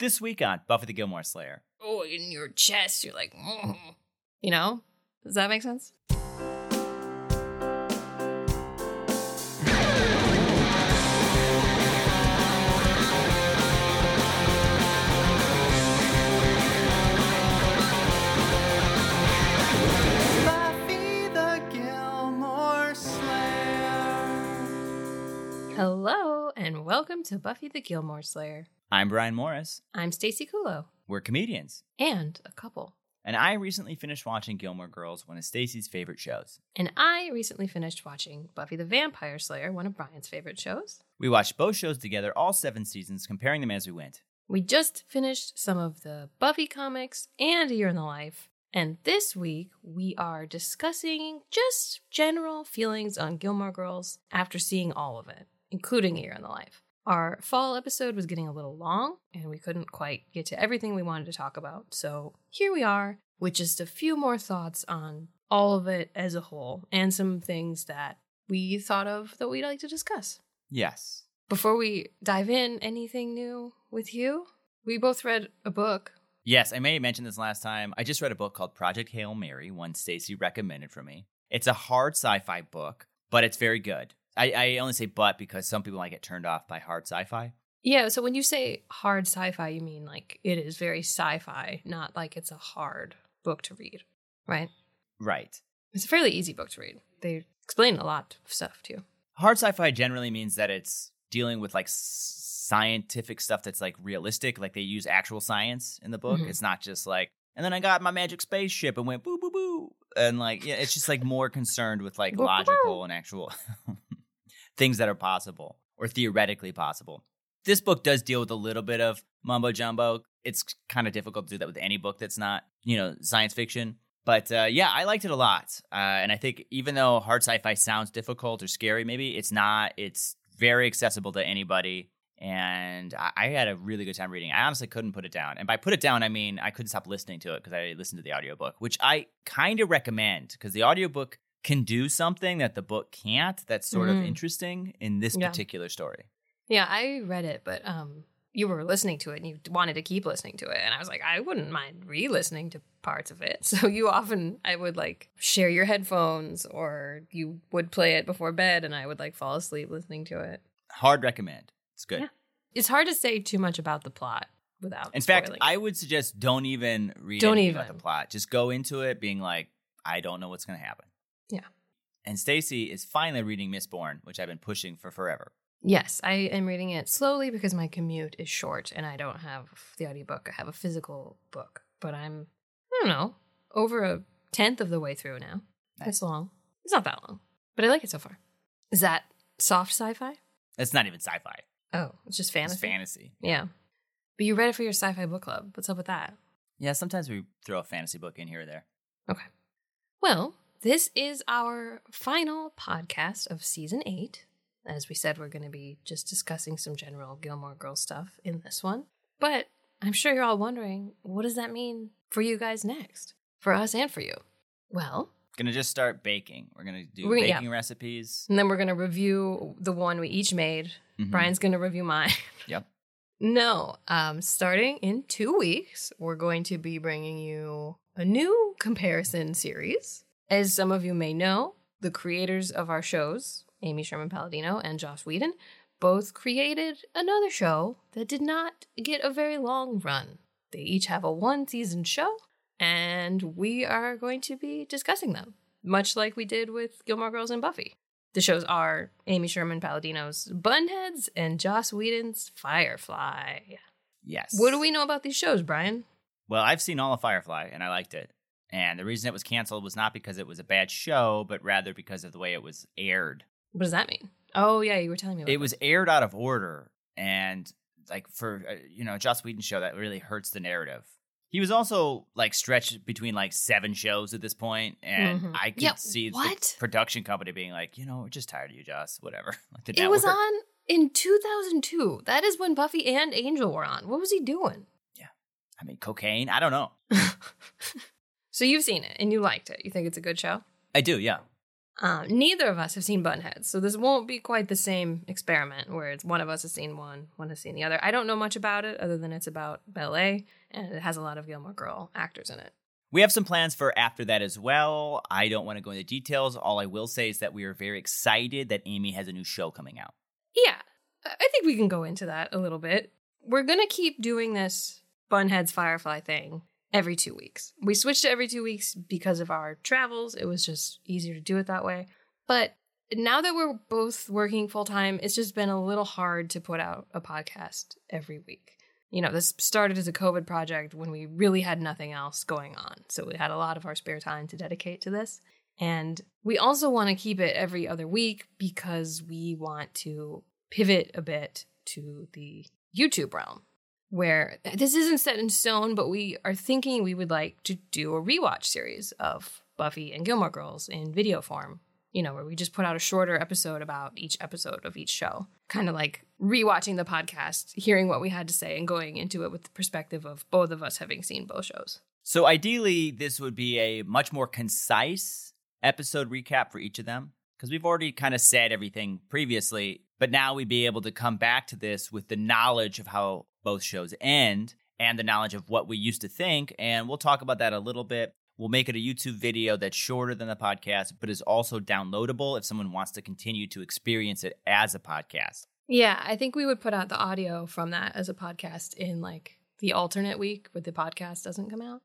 This week on Buffy the Gilmore Slayer. Oh, in your chest, you're like, mm. you know? Does that make sense? Buffy the Gilmore Slayer. Hello, and welcome to Buffy the Gilmore Slayer. I'm Bryan Morris. I'm Stacey Kulo, We're comedians. and a couple. And I recently finished watching Gilmore Girls, one of Stacey's favorite shows. And I recently finished watching Buffy the Vampire Slayer, one of Bryan's favorite shows. We watched both shows together, all seven seasons, comparing them as we went. We just finished some of the Buffy comics and A Year in the Life. And this week, we are discussing just general feelings on Gilmore Girls after seeing all of it, including A Year in the Life. Our fall episode was getting a little long, and we couldn't quite get to everything we wanted to talk about. So here we are with just a few more thoughts on all of it as a whole and some things that we thought of that we'd like to discuss. Yes. Before we dive in, anything new with you? We both read a book. Yes, I may have mentioned this last time. I just read a book called Project Hail Mary, one Stacey recommended for me. It's a hard sci fi book, but it's very good. I, I only say but because some people might get turned off by hard sci fi. Yeah, so when you say hard sci fi, you mean like it is very sci fi, not like it's a hard book to read, right? Right. It's a fairly easy book to read. They explain a lot of stuff too. Hard sci fi generally means that it's dealing with like scientific stuff that's like realistic. Like they use actual science in the book. Mhm. It's not just like, and then I got my magic spaceship and went boo boo boo. And like, yeah, it's just like more concerned with like logical and actual things that are possible or theoretically possible. This book does deal with a little bit of mumbo jumbo. It's kind of difficult to do that with any book that's not, you know, science fiction. But uh, yeah, I liked it a lot. Uh, and I think even though hard sci fi sounds difficult or scary, maybe it's not. It's very accessible to anybody. And I, I had a really good time reading. I honestly couldn't put it down. And by put it down, I mean I couldn't stop listening to it because I listened to the audiobook, which I kind of recommend because the audiobook can do something that the book can't that's sort of Mhm. interesting in this Yeah. particular story. Yeah, I read it, but um, you were listening to it and you wanted to keep listening to it, and I was like, I wouldn't mind re-listening to parts of it. So you often, I would like share your headphones, or you would play it before bed, and I would like fall asleep listening to it. Hard recommend. It's good. Yeah. It's hard to say too much about the plot without. In fact, spoiling I would suggest don't even read Don't anything about the plot. Just go into it being like, I don't know what's going to happen. Yeah. And Stacey is finally reading Mistborn, which I've been pushing for forever. Yes, I am reading it slowly because my commute is short and I don't have the audiobook. I have a physical book, but I'm, I don't know, over a tenth of the way through now. Nice. It's long. It's not that long, but I like it so far. Is that soft sci fi? It's not even sci-fi. Oh, it's just fantasy. It's fantasy. Yeah. But you read it for your sci fi book club. What's up with that? Yeah, sometimes we throw a fantasy book in here or there. Okay. Well, this is our final podcast of season eight. As we said, we're going to be just discussing some general Gilmore Girls stuff in this one. But I'm sure you're all wondering what does that mean for you guys next? For us and for you? Well, Gonna just start baking. We're gonna do We- yeah. baking recipes. and then we're going to review the one we each made. Mhm. Bryan's going to review mine. Yep. No, um, starting in two weeks, we're going to be bringing you a new comparison series. As some of you may know, the creators of our shows, Amy Sherman Palladino and Joss Whedon, both created another show that did not get a very long run. They each have a one season show, and we are going to be discussing them, much like we did with Gilmore Girls and Buffy. The shows are Amy Sherman Palladino's Bunheads and Joss Whedon's Firefly. Yes. What do we know about these shows, Bryan? Well, I've seen all of Firefly and I liked it. And the reason it was canceled was not because it was a bad show, but rather because of the way it was aired. What does that mean? Oh, yeah, you were telling me about It was aired out of order, and like for uh, you know a Joss Whedon show that really hurts the narrative. He was also like stretched between like seven shows at this point, and Mhm. I could Yeah, see what? the production company being like, you know, we're just tired of you, Joss. Whatever. Like It was on in 2002. That is when Buffy and Angel were on. What was he doing? Yeah, I mean, cocaine. I don't know. so you've seen it and you liked it. You think it's a good show? I do, yeah. Um, neither of us have seen Bunheads, so this won't be quite the same experiment where it's one of us has seen one, one has seen the other. I don't know much about it other than it's about ballet and it has a lot of Gilmore Girl actors in it. We have some plans for after that as well. I don't want to go into details. All I will say is that we are very excited that Amy has a new show coming out. Yeah, I I think we can go into that a little bit. We're gonna keep doing this Bunheads Firefly thing every two weeks. We switched to every two weeks because of our travels. It was just easier to do it that way. But now that we're both working full time, it's just been a little hard to put out a podcast every week. You know, this started as a COVID project when we really had nothing else going on. So we had a lot of our spare time to dedicate to this. And we also want to keep it every other week because we want to pivot a bit to the YouTube realm where this isn't set in stone, but we are thinking we would like to do a rewatch series of Buffy and Gilmore Girls in video form. You know, where we just put out a shorter episode about each episode of each show. Kind of like rewatching the podcast, hearing what we had to say, and going into it with the perspective of both of us having seen both shows. So ideally, this would be a much more concise episode recap for each of them because we've already kind of said everything previously, but now we'd be able to come back to this with the knowledge of how both shows end and the knowledge of what we used to think. And we'll talk about that a little bit. We'll make it a YouTube video that's shorter than the podcast, but is also downloadable if someone wants to continue to experience it as a podcast. Yeah, I think we would put out the audio from that as a podcast in like the alternate week where the podcast doesn't come out.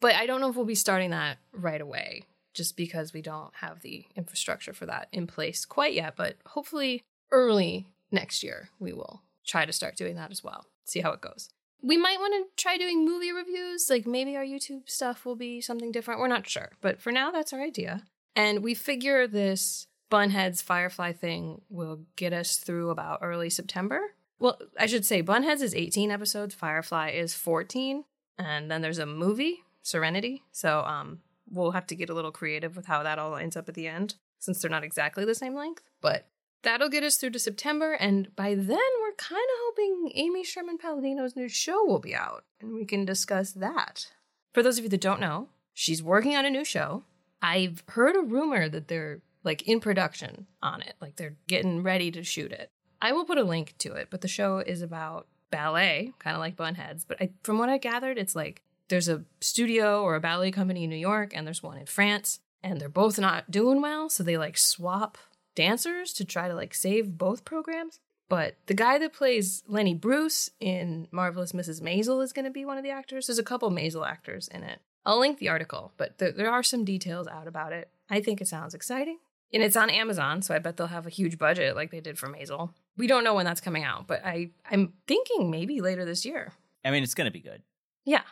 But I don't know if we'll be starting that right away just because we don't have the infrastructure for that in place quite yet. But hopefully, early next year, we will try to start doing that as well. See how it goes. We might want to try doing movie reviews. Like maybe our YouTube stuff will be something different. We're not sure. But for now, that's our idea. And we figure this Bunheads Firefly thing will get us through about early September. Well, I should say Bunheads is 18 episodes, Firefly is 14, and then there's a movie, Serenity. So um we'll have to get a little creative with how that all ends up at the end since they're not exactly the same length, but that'll get us through to September and by then kind of hoping Amy Sherman Palladino's new show will be out and we can discuss that. For those of you that don't know, she's working on a new show. I've heard a rumor that they're like in production on it, like they're getting ready to shoot it. I will put a link to it, but the show is about ballet, kind of like Bunheads. But I, from what I gathered, it's like there's a studio or a ballet company in New York and there's one in France, and they're both not doing well, so they like swap dancers to try to like save both programs. But the guy that plays Lenny Bruce in Marvelous Mrs. Maisel is going to be one of the actors. There's a couple Maisel actors in it. I'll link the article, but there, there are some details out about it. I think it sounds exciting. And it's on Amazon, so I bet they'll have a huge budget like they did for Maisel. We don't know when that's coming out, but I, I'm thinking maybe later this year. I mean, it's going to be good. Yeah.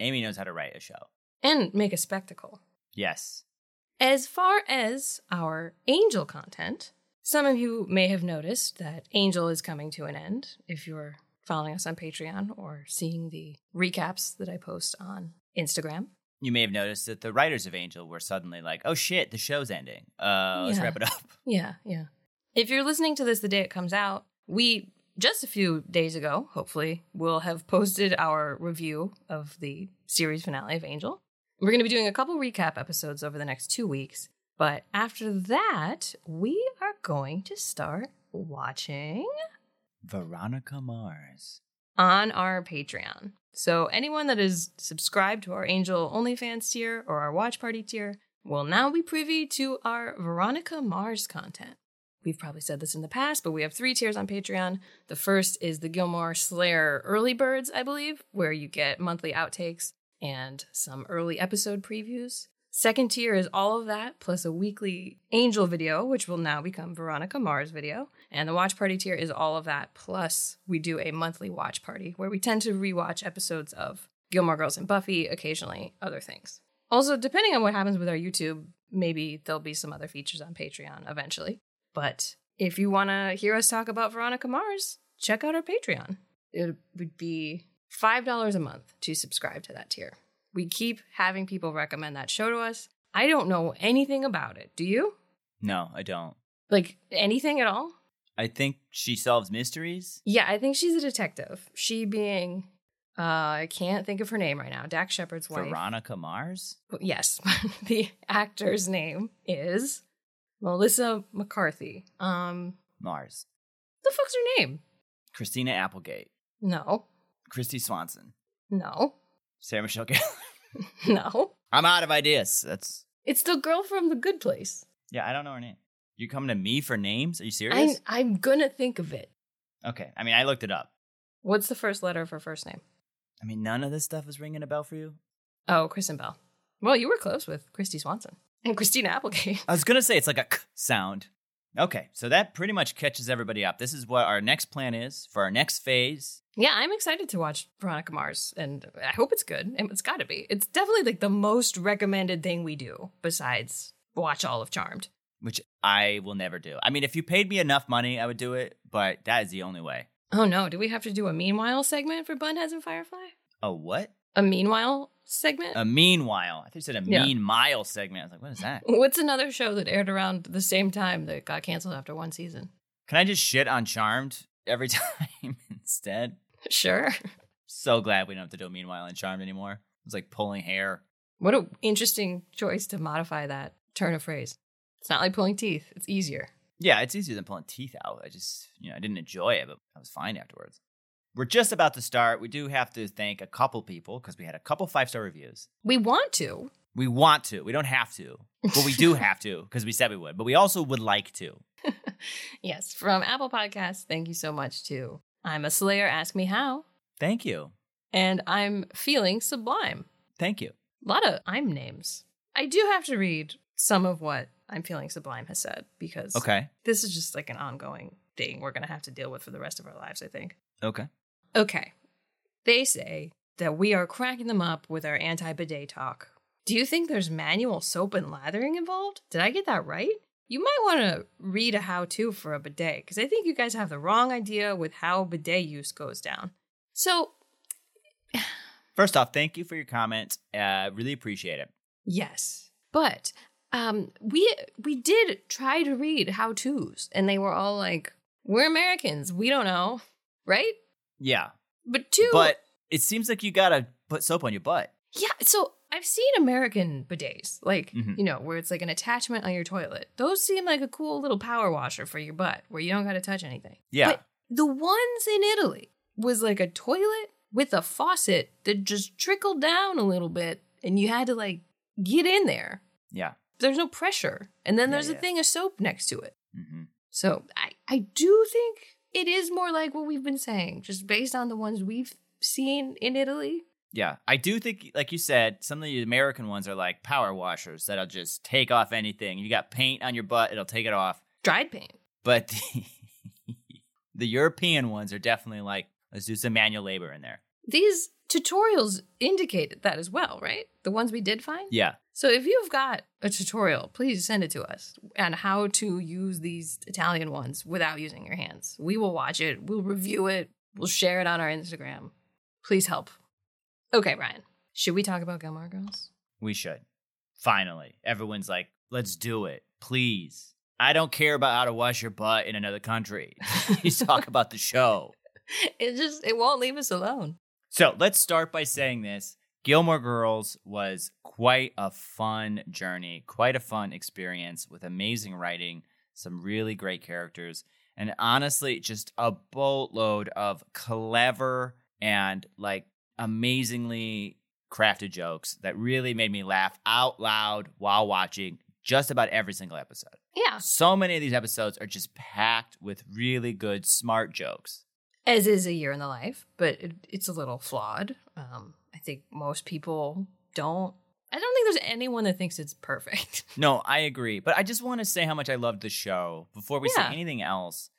Amy knows how to write a show. And make a spectacle. Yes. As far as our Angel content, some of you may have noticed that Angel is coming to an end if you're following us on Patreon or seeing the recaps that I post on Instagram. You may have noticed that the writers of Angel were suddenly like, "Oh shit, the show's ending. Uh, let's Yeah. wrap it up." Yeah, yeah. If you're listening to this the day it comes out, we just a few days ago, hopefully, will have posted our review of the series finale of Angel. We're going to be doing a couple recap episodes over the next two weeks. But after that, we are going to start watching Veronica Mars. on our Patreon. So anyone that is subscribed to our Angel OnlyFans tier or our Watch Party tier will now be privy to our Veronica Mars content. We've probably said this in the past, but we have three tiers on Patreon. The first is the Gilmore Slayer Early Birds, I believe, where you get monthly outtakes and some early episode previews. Second tier is all of that, plus a weekly Angel video, which will now become Veronica Mars video. And the watch party tier is all of that, plus we do a monthly watch party where we tend to rewatch episodes of Gilmore Girls and Buffy, occasionally other things. Also, depending on what happens with our YouTube, maybe there'll be some other features on Patreon eventually. But if you want to hear us talk about Veronica Mars, check out our Patreon. It would be $5 a month to subscribe to that tier. We keep having people recommend that show to us. I don't know anything about it. Do you? No, I don't. Like anything at all? I think she solves mysteries. Yeah, I think she's a detective. She being, uh, I can't think of her name right now. Dax Shepard's wife. Veronica Mars. Yes, the actor's name is Melissa McCarthy. Um, Mars. the fuck's her name? Christina Applegate. No, Kristy Swanson. no, Sarah Michelle Gellar. no. I'm out of ideas. That's It's the girl from The Good Place. yeah. I don't know her name. You coming to me for names? Are you I'm, serious? I'm gonna think of it. okay. I mean, I looked it up. What's the first letter of her first name? I mean, none of this stuff is ringing a bell for you. Oh, Kristen Bell. Well, you were close with Kristy Swanson and Christina Applegate. I was gonna say it's like a k sound. Okay, so that pretty much catches everybody up. This is what our next plan is for our next phase. Yeah, I'm excited to watch Veronica Mars, and I hope it's good. It's got to be. It's definitely like the most recommended thing we do besides watch all of Charmed. which I will never do. I mean, if you paid me enough money, I would do it, but that is the only way. Oh no, do we have to do a meanwhile segment for Bunheads and Firefly? A what? A meanwhile segment? A meanwhile. I think you said a Yeah. mean mile segment. I was like, what is that? What's another show that aired around the same time that got canceled after one season? Can I just shit on Charmed every time instead? Sure. So glad we don't have to do a meanwhile in Charmed anymore. It's like pulling hair. What an interesting choice to modify that turn of phrase. It's not like pulling teeth, it's easier. Yeah, it's easier than pulling teeth out. I just, you know, I didn't enjoy it, but I was fine afterwards. We're just about to start. We do have to thank a couple people because we had a couple five star reviews. We want to. We want to. We don't have to, but we do have to because we said we would. But we also would like to. Yes, from Apple Podcasts, thank you so much too. I'm a Slayer, Ask Me How, Thank you. and I'm feeling sublime. Thank you. A lot of I'm names. I do have to read some of what I'm feeling sublime has said because Okay. this is just like an ongoing thing we're going to have to deal with for the rest of our lives, I think. Okay. Okay. They say that we are cracking them up with our anti bidet talk. Do you think there's manual soap and lathering involved? Did I get that right? You might want to read a how to for a bidet because I think you guys have the wrong idea with how bidet use goes down. So, First off, thank you for your comment. Uh, really appreciate it. yes, but um, we we did try to read how tos, and they were all like, "We're Americans, we don't know, right?" Yeah. But two, But it seems like you gotta put soap on your butt. Yeah, so I've seen American bidets, like, Mhm. you know, where it's like an attachment on your toilet. Those seem like a cool little power washer for your butt where you don't got to touch anything. Yeah. But the ones in Italy was like a toilet with a faucet that just trickled down a little bit and you had to like get in there. Yeah. There's no pressure. And then Yeah, there's a thing of soap next to it. hmm So I, I do think it is more like what we've been saying, just based on the ones we've seen in Italy. Yeah. I do think, like you said, some of the American ones are like power washers that'll just take off anything. You got paint on your butt, it'll take it off. Dried paint. But the, the European ones are definitely like, let's do some manual labor in there. These tutorials indicated that as well, right? The ones we did find? Yeah. So if you've got a tutorial, please send it to us on how to use these Italian ones without using your hands. We will watch it, we'll review it, we'll share it on our Instagram. Please help. Okay, Bryan, should we talk about Gilmore Girls? We should. Finally. Everyone's like, let's do it. Please. I don't care about how to wash your butt in another country. Please talk about the show. It just it won't leave us alone. So let's start by saying this. Gilmore Girls was quite a fun journey, quite a fun experience with amazing writing, some really great characters, and honestly, just a boatload of clever and like amazingly crafted jokes that really made me laugh out loud while watching just about every single episode. Yeah. So many of these episodes are just packed with really good, smart jokes. As is a year in the life, but it, it's a little flawed. Um, I think most people don't. I don't think there's anyone that thinks it's perfect. No, I agree. But I just want to say how much I loved the show before we Yeah. say anything else.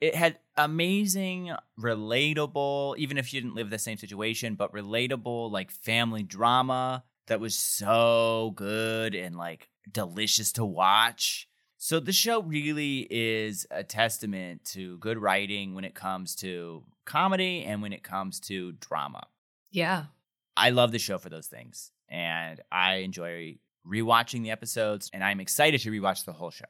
It had amazing, relatable, even if you didn't live the same situation, but relatable, like family drama that was so good and like delicious to watch. So the show really is a testament to good writing when it comes to comedy and when it comes to drama. yeah. I love the show for those things. And I enjoy rewatching the episodes, and I'm excited to rewatch the whole show.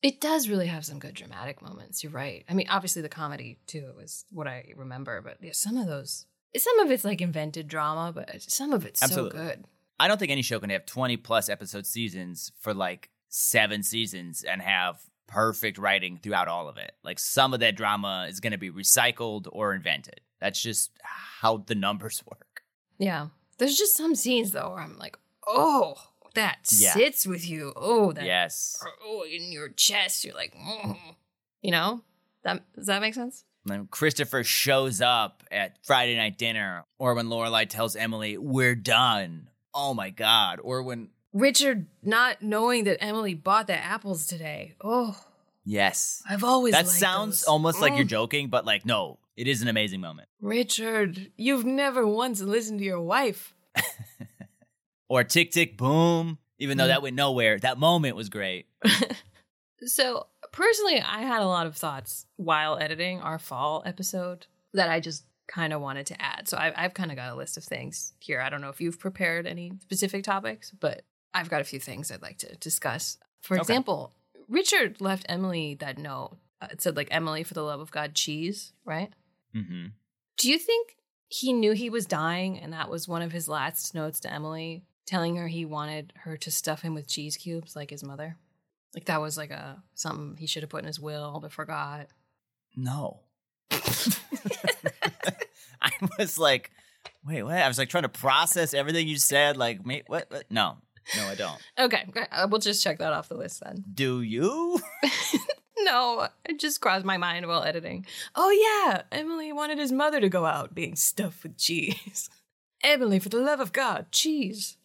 It does really have some good dramatic moments. You're right. I mean, obviously the comedy too is what I remember, but yeah, some of those, some of it's like invented drama, but some of it's Absolutely. so good. I don't think any show can have 20 plus episode seasons for like seven seasons and have perfect writing throughout all of it. Like some of that drama is going to be recycled or invented. That's just how the numbers work. Yeah. There's just some scenes though where I'm like, oh, that Yeah. sits with you. Oh, that Yes. oh in your chest. You're like, mm. you know, that does that make sense? When Christopher shows up at Friday night dinner, or when Lorelai tells Emily, "We're done." Oh my god! Or when Richard not knowing that Emily bought the apples today. Oh, yes, I've always that sounds those. almost like you're Mm. joking, but like no, it is an amazing moment. Richard, you've never once listened to your wife. Or tick tick boom. Even though Mm. that went nowhere, that moment was great. So, personally, I had a lot of thoughts while editing our fall episode that I just kind of wanted to add. So, I've, I've kind of got a list of things here. I don't know if you've prepared any specific topics, but I've got a few things I'd like to discuss. For Okay. example, Richard left Emily that note. Uh, it said, like, Emily, for the love of God, cheese, right? hmm Do you think he knew he was dying and that was one of his last notes to Emily, telling her he wanted her to stuff him with cheese cubes like his mother? Like that was like a something he should have put in his will but forgot. No. I was like, wait, what? I was like trying to process everything you said. Like, mate, what, what? No, no, I don't. Okay, we'll just check that off the list then. Do you? No, it just crossed my mind while editing. Oh yeah, Emily wanted his mother to go out being stuffed with cheese. Emily, for the love of God, cheese.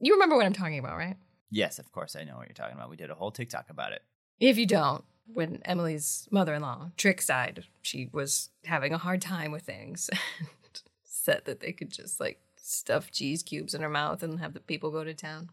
You remember what I'm talking about, right? yes, of course, I know what you're talking about. We did a whole TikTok about it. If you don't, when Emily's mother in law, Trix died, she was having a hard time with things and said that they could just like stuff cheese cubes in her mouth and have the people go to town.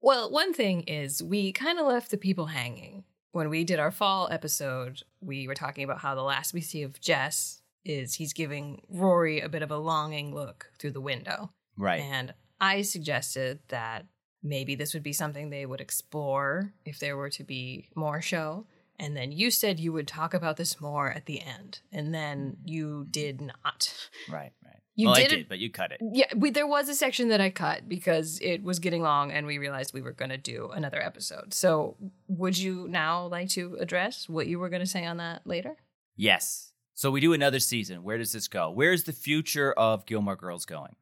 Well, one thing is, we kind of left the people hanging. When we did our fall episode, we were talking about how the last we see of Jess is he's giving Rory a bit of a longing look through the window. Right. And I suggested that maybe this would be something they would explore if there were to be more show. And then you said you would talk about this more at the end. And then mm. you did not. Right. You well, did I it- did, but you cut it. Yeah, we, there was a section that I cut because it was getting long and we realized we were going to do another episode. So would you now like to address what you were going to say on that later? Yes. So we do another season. Where does this go? Where's the future of Gilmore Girls going?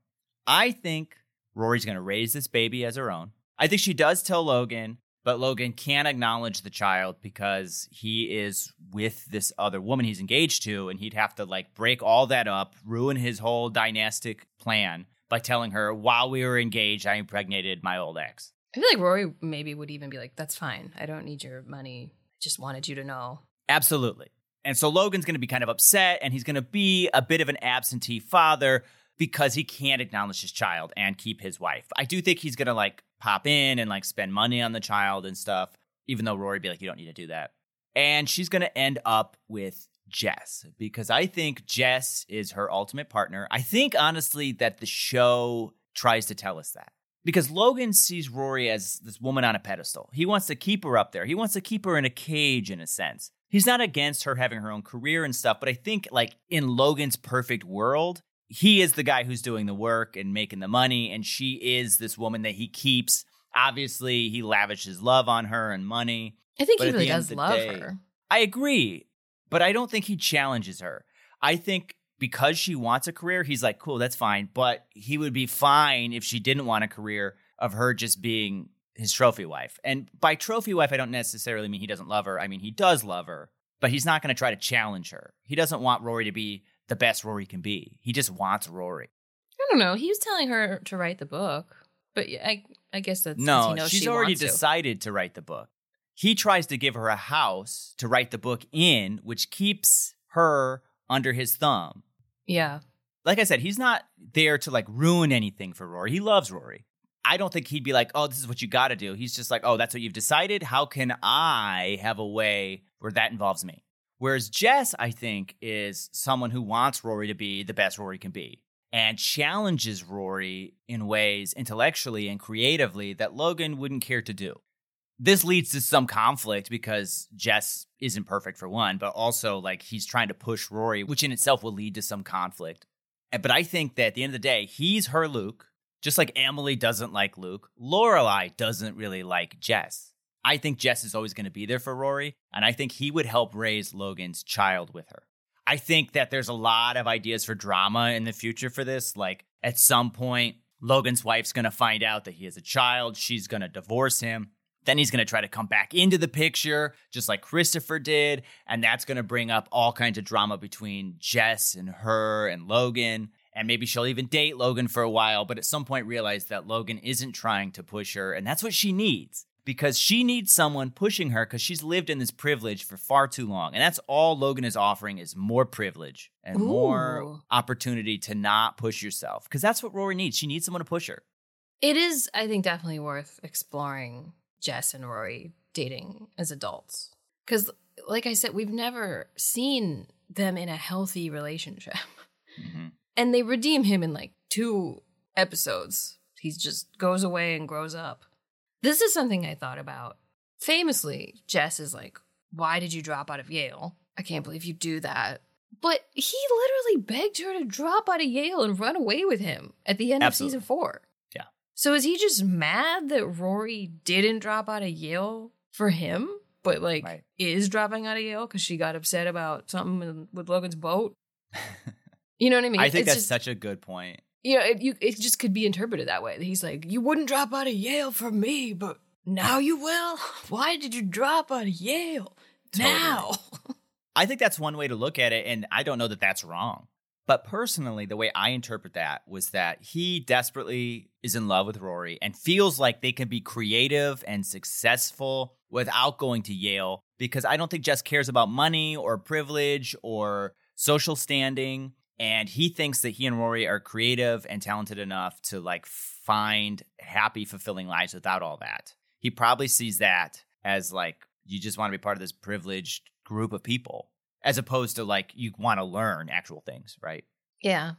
I think Rory's going to raise this baby as her own. I think she does tell Logan, but Logan can't acknowledge the child because he is with this other woman he's engaged to, and he'd have to like break all that up, ruin his whole dynastic plan by telling her, while we were engaged, I impregnated my old ex. I feel like Rory maybe would even be like, that's fine. I don't need your money. I just wanted you to know. Absolutely. And so Logan's going to be kind of upset and he's going to be a bit of an absentee father because he can't acknowledge his child and keep his wife. I do think he's going to like pop in and like spend money on the child and stuff, even though Rory be like, you don't need to do that. And she's going to end up with Jess because I think Jess is her ultimate partner. I think honestly that the show tries to tell us that because Logan sees Rory as this woman on a pedestal. He wants to keep her up there. He wants to keep her in a cage in a sense. He's not against her having her own career and stuff, but I think like in Logan's perfect world, he is the guy who's doing the work and making the money and she is this woman that he keeps. Obviously, he lavishes love on her and money. I think he really does love day- her. I agree, but I don't think he challenges her. I think because she wants a career, he's like, cool, that's fine. But he would be fine if she didn't want a career of her just being his trophy wife. And by trophy wife, I don't necessarily mean he doesn't love her. I mean, he does love her, but he's not going to try to challenge her. He doesn't want Rory to be the best Rory can be. He just wants Rory. I don't know. He was telling her to write the book, but I I guess that's No, he knows she's she already wants to. decided to write the book. He tries to give her a house to write the book in, which keeps her under his thumb. Yeah, Like I said, he's not there to like ruin anything for Rory. He loves Rory. I don't think he'd be like, "Oh, this is what you got to do." He's just like, "Oh, that's what you've decided. How can I have a way where that involves me?" Whereas Jess, I think, is someone who wants Rory to be the best Rory can be and challenges Rory in ways intellectually and creatively that Logan wouldn't care to do. This leads to some conflict because Jess isn't perfect for one, but also like he's trying to push Rory, which in itself will lead to some conflict. But I think that at the end of the day, he's her Luke, just like Emily doesn't like Luke. Lorelai doesn't really like Jess. I think Jess is always going to be there for Rory, and I think he would help raise Logan's child with her. I think that there's a lot of ideas for drama in the future for this. Like at some point, Logan's wife's going to find out that he has a child. She's going to divorce him. Then he's going to try to come back into the picture, just like Christopher did. And that's going to bring up all kinds of drama between Jess and her and Logan. And maybe she'll even date Logan for a while, but at some point realize that Logan isn't trying to push her. And that's what she needs because she needs someone pushing her because she's lived in this privilege for far too long. And that's all Logan is offering is more privilege and more opportunity to not push yourself. Because that's what Rory needs. She needs someone to push her. It is, I think, definitely worth exploring Jess and Rory dating as adults. Because, like I said, we've never seen them in a healthy relationship. Mhm. And they redeem him in like two episodes. He just goes away and grows up. This is something I thought about. Famously, Jess is like, Why did you drop out of Yale? I can't believe you do that. But he literally begged her to drop out of Yale and run away with him at the end Absolutely. of season four. Yeah. So is he just mad that Rory didn't drop out of Yale for him, but like Right. is dropping out of Yale because she got upset about something with, with Logan's boat? You know what I mean? I think It's that's just- such a good point. You know, it, you, it just could be interpreted that way. He's like, you wouldn't drop out of Yale for me, but now you will. Why did you drop out of Yale Totally. now? I think that's one way to look at it, and I don't know that that's wrong. But personally, the way I interpret that was that he desperately is in love with Rory and feels like they can be creative and successful without going to Yale because I don't think Jess cares about money or privilege or social standing. And he thinks that he and Rory are creative and talented enough to like find happy, fulfilling lives without all that. He probably sees that as like you just want to be part of this privileged group of people as opposed to like you want to learn actual things, right? yeah.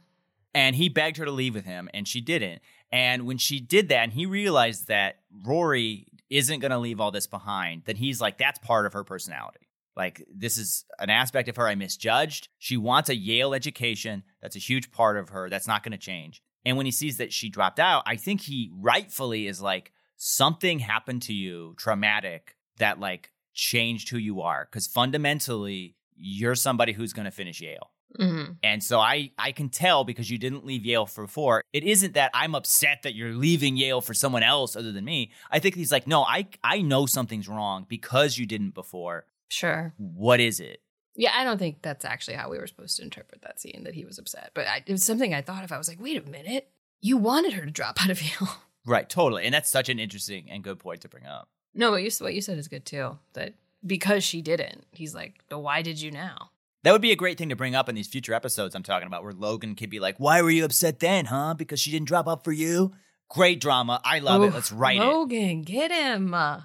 And he begged her to leave with him, and she didn't. And when she did that, and he realized that Rory isn't going to leave all this behind, then he's like, that's part of her personality. Like, this is an aspect of her I misjudged. She wants a Yale education. That's a huge part of her. That's not going to change. And when he sees that she dropped out, I think he rightfully is like, something happened to you, traumatic, that like changed who you are. Because fundamentally, you're somebody who's going to finish Yale. hmm And so I I can tell because you didn't leave Yale for four. It isn't that I'm upset that you're leaving Yale for someone else other than me. I think he's like, no, I I know something's wrong because you didn't before. Sure. What is it? Yeah, I don't think that's actually how we were supposed to interpret that scene that he was upset. But I, it was something I thought of. I was like, wait a minute. You wanted her to drop out of Yale. Right, totally. And that's such an interesting and good point to bring up. no, but you, what you said is good too. That because she didn't, he's like, but why did you now? That would be a great thing to bring up in these future episodes I'm talking about, where Logan could be like, "Why were you upset then, huh? Because she didn't drop out for you." Great drama. I love it. Let's write it. Logan, get him. Uh,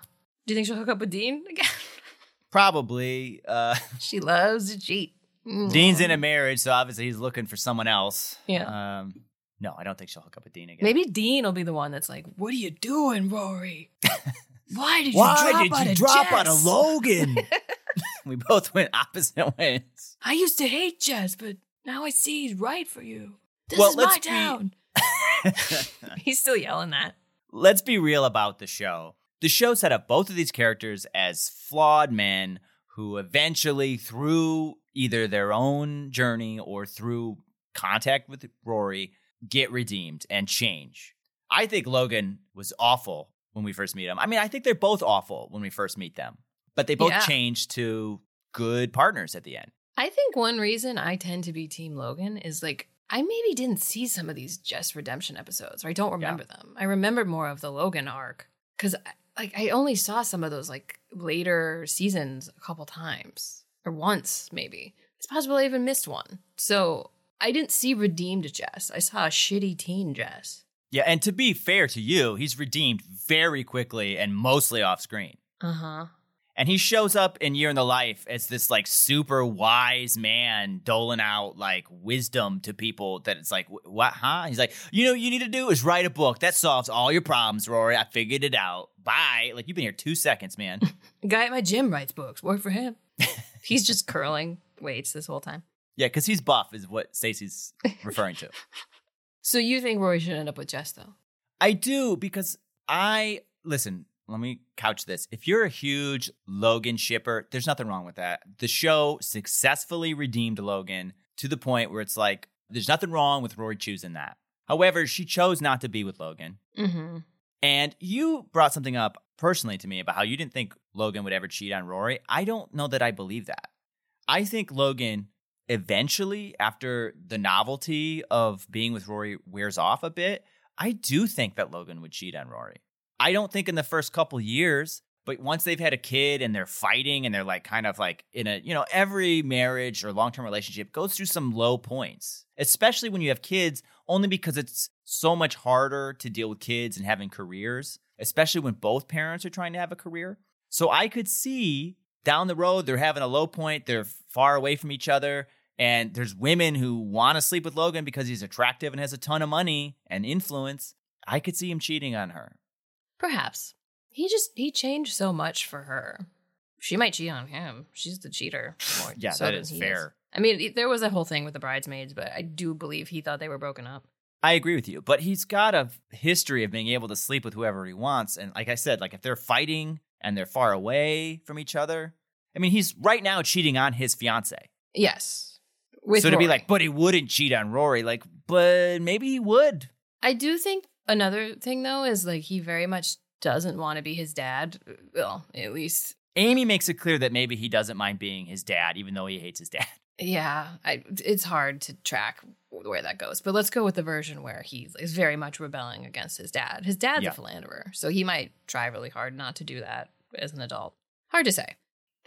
do you think she'll hook up with Dean again? Probably. Uh, she loves to cheat. Mm. Dean's in a marriage, so obviously he's looking for someone else. Yeah. Um, no, I don't think she'll hook up with Dean again. Maybe Dean will be the one that's like, "What are you doing, Rory? Why did you Why drop did out you of drop out of Logan? we both went opposite ways. I used to hate Jess, but now I see he's right for you. This Well, is my be- town." He's still yelling that. Let's be real about the show. The show set up both of these characters as flawed men who eventually, through either their own journey or through contact with Rory, get redeemed and change. I think Logan was awful when we first meet him. I mean, I think they're both awful when we first meet them, but they both Yeah. change to good partners at the end. I think one reason I tend to be Team Logan is like I maybe didn't see some of these Jess redemption episodes, or I don't remember them. I remember more of the Logan arc because like I only saw some of those like later seasons a couple times or once maybe. It's possible I even missed one. So I didn't see redeemed Jess. I saw a shitty teen Jess. Yeah, and to be fair to you, he's redeemed very quickly and mostly off screen. Uh huh. And he shows up in Year in the Life as this like super wise man doling out like wisdom to people that it's like, what, huh? He's like, you know, what you need to do is write a book that solves all your problems, Rory. I figured it out. Bye. Like, you've been here two seconds, man. The guy at my gym writes books. Work for him. He's just curling weights this whole time. yeah, because he's buff, is what Stacey's referring to. So you think Rory should end up with Jess though? I do because I listen. Let me couch this. If you're a huge Logan shipper, there's nothing wrong with that. The show successfully redeemed Logan to the point where it's like, there's nothing wrong with Rory choosing that. However, she chose not to be with Logan. Mm-hmm. And you brought something up personally to me about how you didn't think Logan would ever cheat on Rory. I don't know that I believe that. I think Logan eventually, after the novelty of being with Rory wears off a bit, I do think that Logan would cheat on Rory. I don't think in the first couple years, but once they've had a kid and they're fighting and they're like kind of like in a, you know, every marriage or long term relationship goes through some low points, especially when you have kids, only because it's so much harder to deal with kids and having careers, especially when both parents are trying to have a career. So I could see down the road, they're having a low point, they're far away from each other. And there's women who want to sleep with Logan because he's attractive and has a ton of money and influence. I could see him cheating on her. Perhaps. He just he changed so much for her. She might cheat on him. She's the cheater. More Yeah, so that is fair. I mean, there was a whole thing with the bridesmaids, but I do believe he thought they were broken up. I agree with you, but he's got a history of being able to sleep with whoever he wants. And like I said, like if they're fighting and they're far away from each other, I mean, he's right now cheating on his fiance. Yes. So to be like, but he wouldn't cheat on Rory, like, but maybe he would. I do think another thing though is like he very much doesn't want to be his dad. Well, at least Amy makes it clear that maybe he doesn't mind being his dad, even though he hates his dad. yeah, I, it's hard to track where that goes. But let's go with the version where he is very much rebelling against his dad. His dad's Yeah. a philanderer, so he might try really hard not to do that as an adult. Hard to say.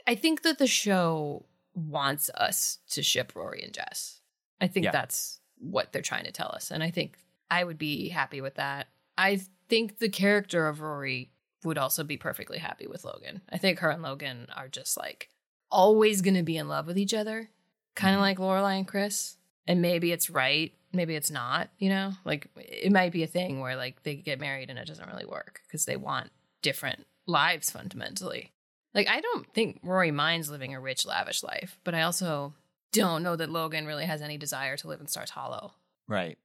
I think that the show wants us to ship Rory and Jess. I think Yeah. that's what they're trying to tell us. And I think I would be happy with that. I think the character of Rory would also be perfectly happy with Logan. I think her and Logan are just like always going to be in love with each other, kind of Mhm. like Lorelai and Chris. And maybe it's right, maybe it's not, you know? Like it might be a thing where like they get married and it doesn't really work because they want different lives fundamentally. Like I don't think Rory minds living a rich, lavish life, but I also don't know that Logan really has any desire to live in Stars Hollow. Right.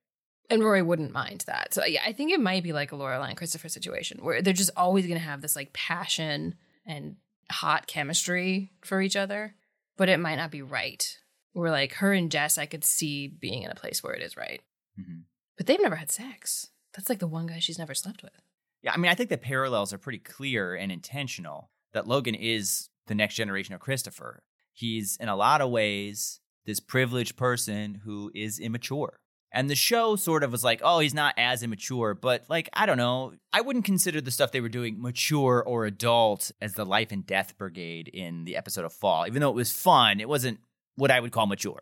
And Rory wouldn't mind that. So yeah, I think it might be like a Lorelai and Christopher situation where they're just always gonna have this like passion and hot chemistry for each other, but it might not be right. Where like her and Jess, I could see being in a place where it is right. hmm But they've never had sex. That's like the one guy she's never slept with. Yeah, I mean, I think the parallels are pretty clear and intentional that Logan is the next generation of Christopher. He's, in a lot of ways, this privileged person who is immature. And the show sort of was like, oh, he's not as immature, but like, I don't know. I wouldn't consider the stuff they were doing mature or adult as the life and death brigade in the episode of Fall. Even though it was fun, it wasn't what I would call mature.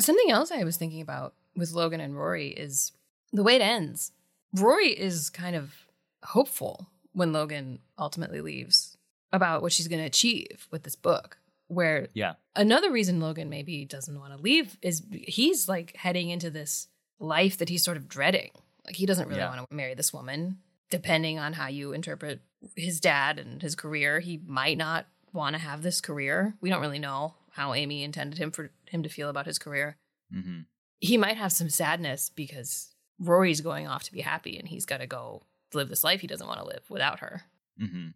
Something else I was thinking about with Logan and Rory is the way it ends. Rory is kind of hopeful when Logan ultimately leaves about what she's going to achieve with this book. Where Yeah. another reason Logan maybe doesn't want to leave is he's like heading into this life that he's sort of dreading. Like he doesn't really Yeah. want to marry this woman. Depending on how you interpret his dad and his career, he might not want to have this career. We don't really know how Amy intended him for him to feel about his career. hmm He might have some sadness because Rory's going off to be happy and he's got to go live this life he doesn't want to live without her. hmm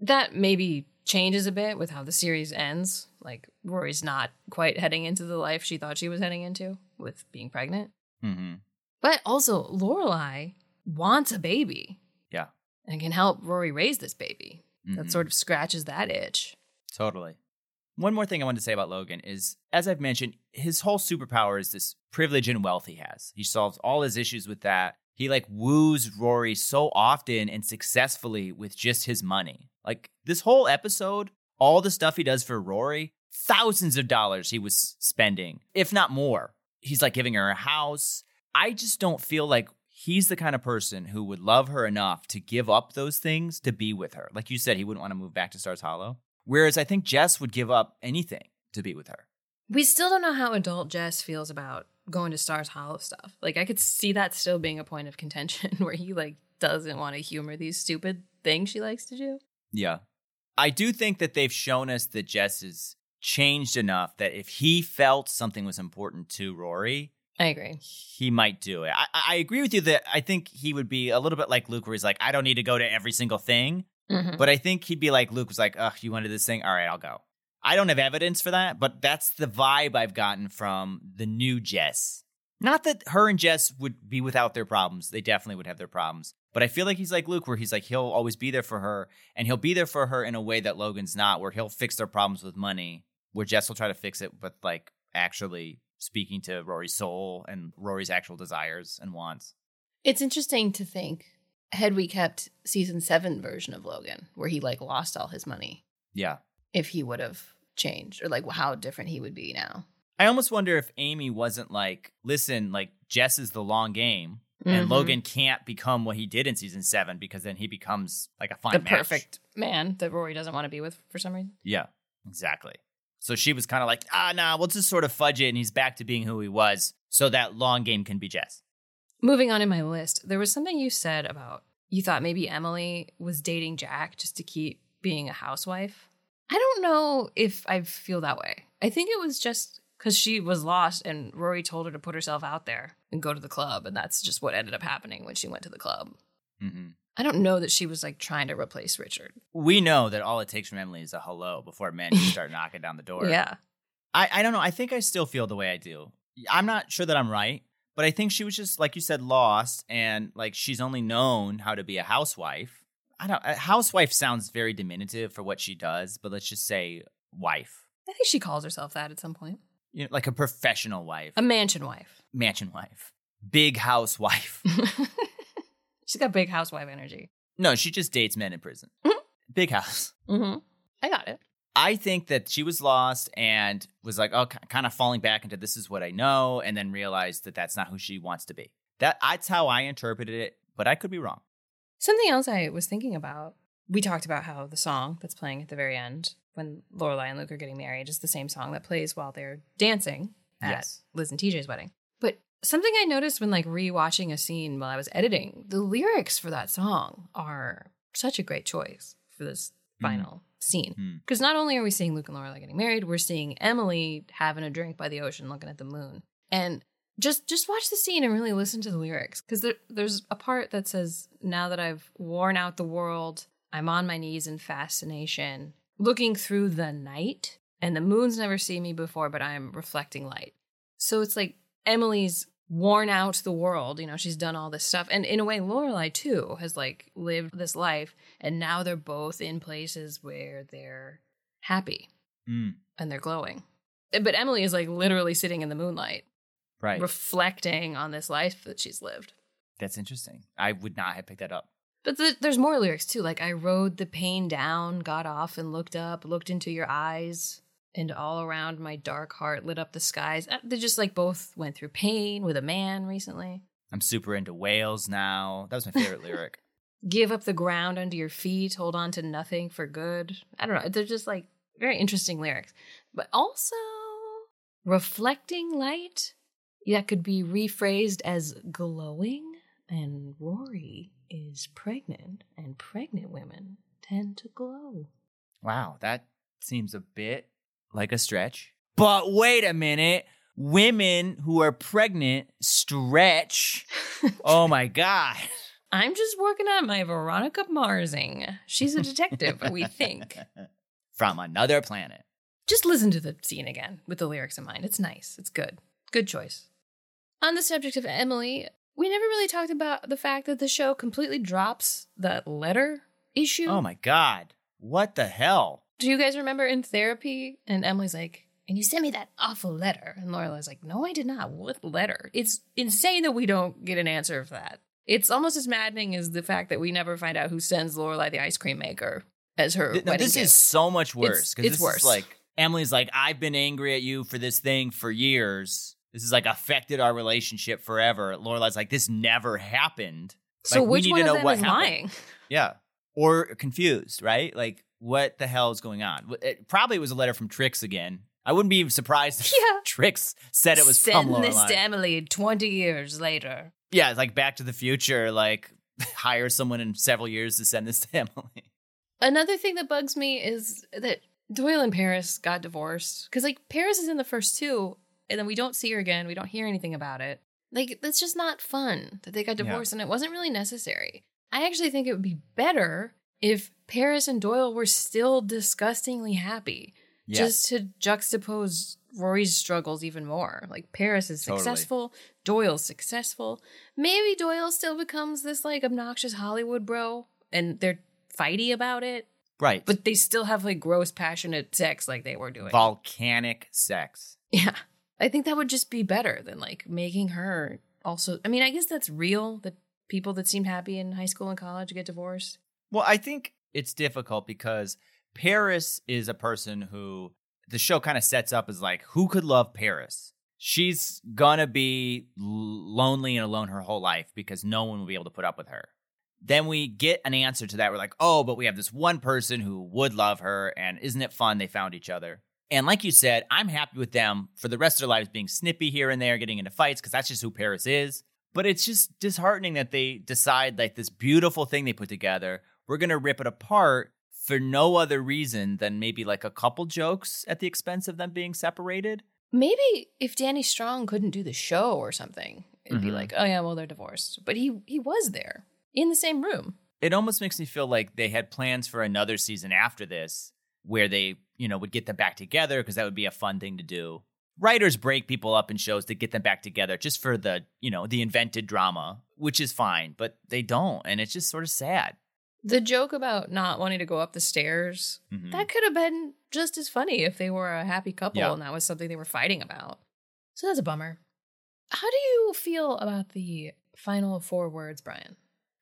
That maybe changes a bit with how the series ends. Like Rory's not quite heading into the life she thought she was heading into with being pregnant. hmm But also Lorelai wants a baby Yeah. and can help Rory raise this baby. That Mhm. sort of scratches that itch. Totally. One more thing I wanted to say about Logan is, as I've mentioned, his whole superpower is this privilege and wealth he has. He solves all his issues with that. He like woos Rory so often and successfully with just his money. Like this whole episode, all the stuff he does for Rory, thousands of dollars he was spending, if not more. He's like giving her a house. I just don't feel like he's the kind of person who would love her enough to give up those things to be with her. Like you said, he wouldn't want to move back to Stars Hollow. Whereas I think Jess would give up anything to be with her. We still don't know how adult Jess feels about going to Stars Hollow stuff. Like I could see that still being a point of contention where he like doesn't want to humor these stupid things she likes to do. Yeah. I do think that they've shown us that Jess has changed enough that if he felt something was important to Rory, I agree. he might do it. I, I agree with you that I think he would be a little bit like Luke, where he's like, I don't need to go to every single thing, Mhm. But I think he'd be like, Luke was like, ugh, you wanted this thing? All right, I'll go. I don't have evidence for that, but that's the vibe I've gotten from the new Jess. Not that her and Jess would be without their problems. They definitely would have their problems. But I feel like he's like Luke, where he's like, he'll always be there for her, and he'll be there for her in a way that Logan's not, where he'll fix their problems with money, where Jess will try to fix it with like actually speaking to Rory's soul and Rory's actual desires and wants. It's interesting to think had we kept season seven version of Logan, where he like lost all his money, Yeah. if he would have changed or like how different he would be now. I almost wonder if Amy wasn't like, listen, like Jess is the long game, and Mhm. Logan can't become what he did in season seven because then he becomes like a fine the match. perfect man that Rory doesn't want to be with for some reason. Yeah, exactly. So she was kind of like, ah, nah, we'll just sort of fudge it, and he's back to being who he was, so that long game can be Jess. Moving on in my list, there was something you said about you thought maybe Emily was dating Jack just to keep being a housewife. I don't know if I feel that way. I think it was just because she was lost and Rory told her to put herself out there and go to the club. And that's just what ended up happening when she went to the club. hmm I don't know that she was like trying to replace Richard. We know that all it takes from Emily is a hello before men can start knocking down the door. Yeah. I, I don't know. I think I still feel the way I do. I'm not sure that I'm right, but I think she was just, like you said, lost and like she's only known how to be a housewife. I don't, a housewife sounds very diminutive for what she does, but let's just say wife. I think she calls herself that at some point. You know, like a professional wife, A mansion wife. mansion wife, big housewife. She's got big housewife energy. no, she just dates men in prison. Mhm. Big house. Mm-hmm. I got it. I think that she was lost and was like, oh, kind of falling back into this is what I know, and then realized that that's not who she wants to be. That that's how I interpreted it, but I could be wrong. Something else I was thinking about. We talked about how the song that's playing at the very end when Lorelai and Luke are getting married is the same song that plays while they're dancing at Yes. Liz and TJ's wedding. But something I noticed when like rewatching a scene while I was editing, the lyrics for that song are such a great choice for this Mm. final scene. Mm. Because not only are we seeing Luke and Lorelai getting married, we're seeing Emily having a drink by the ocean, looking at the moon, and just just watch the scene and really listen to the lyrics. Because there, there's a part that says, "Now that I've worn out the world, I'm on my knees in fascination, looking through the night, and the moon's never seen me before, but I'm reflecting light." So it's like Emily's worn out the world. You know, she's done all this stuff, and in a way, Lorelai too has like lived this life, and now they're both in places where they're happy Mm, and they're glowing. But Emily is like literally sitting in the moonlight, right. reflecting on this life that she's lived. that's interesting. I would not have picked that up. But th- there's more lyrics too. Like I rode the pain down, got off and looked up, looked into your eyes, and all around my dark heart lit up the skies. Uh, They just like both went through pain with a man recently. I'm super into whales now. That was my favorite lyric. Give up the ground under your feet, hold on to nothing for good. I don't know. They're just like very interesting lyrics. But also reflecting light that could be rephrased as glowing. And Rory is pregnant, and pregnant women tend to glow. Wow, that seems a bit like a stretch. But wait a minute. Women who are pregnant stretch. oh my God. I'm just working on my Veronica Marsing. She's a detective, we think. From another planet. Just listen to the scene again with the lyrics in mind. It's nice. It's good. Good choice. On the subject of Emily, we never really talked about the fact that the show completely drops that letter issue. Oh my God. What the hell? Do you guys remember in therapy? And Emily's like, and you sent me that awful letter. And Lorelai's like, no, I did not. What letter? It's insane that we don't get an answer for that. It's almost as maddening as the fact that we never find out who sends Lorelai the ice cream maker as her Th- no, wedding this gift. is so much worse. It's- Because it's worse. like Emily's like, I've been angry at you for this thing for years. This is like affected our relationship forever. Lorelai's like, this never happened. so like, we which need one to of know them what is happened. lying? Yeah. Or confused, right? Like, what the hell is going on? Probably it probably was a letter from Trix again. I wouldn't be surprised if Yeah. Trix said it was Send from this Lorelai. to Emily 20 years later. yeah, it's like Back to the Future, like hire someone in several years to send this to Emily. Another thing that bugs me is that Doyle and Paris got divorced. Because, like, Paris is in the first two, and then we don't see her again. We don't hear anything about it. Like, that's just not fun that they got Yeah. divorced, and it wasn't really necessary. I actually think it would be better if Paris and Doyle were still disgustingly happy. Yes. Just to juxtapose Rory's struggles even more. Like Paris is Totally. successful, Doyle's successful. Maybe Doyle still becomes this like obnoxious Hollywood bro and they're fighty about it, right. but they still have like gross passionate sex like they were doing. volcanic sex. Yeah. I think that would just be better than like making her also. I mean, I guess that's real that people that seemed happy in high school and college get divorced. Well, I think it's difficult because Paris is a person who the show kind of sets up as like, who could love Paris? She's gonna be lonely and alone her whole life because no one will be able to put up with her. Then we get an answer to that. We're like, oh, but we have this one person who would love her, and isn't it fun they found each other? And like you said, I'm happy with them for the rest of their lives being snippy here and there, getting into fights, because that's just who Paris is. But it's just disheartening that they decide, like, this beautiful thing they put together, we're going to rip it apart for no other reason than maybe like a couple jokes at the expense of them being separated. Maybe if Danny Strong couldn't do the show or something, it'd be Mhm. like, oh yeah, well they're divorced. But he he was there in the same room. It almost makes me feel like they had plans for another season after this where they, you know, would get them back together because that would be a fun thing to do. Writers break people up in shows to get them back together just for the, you know, the invented drama, which is fine, but they don't. And it's just sort of sad. The joke about not wanting to go up the stairs, Mhm. that could have been just as funny if they were a happy couple Yeah. and that was something they were fighting about. So that's a bummer. How do you feel about the final four words, Bryan?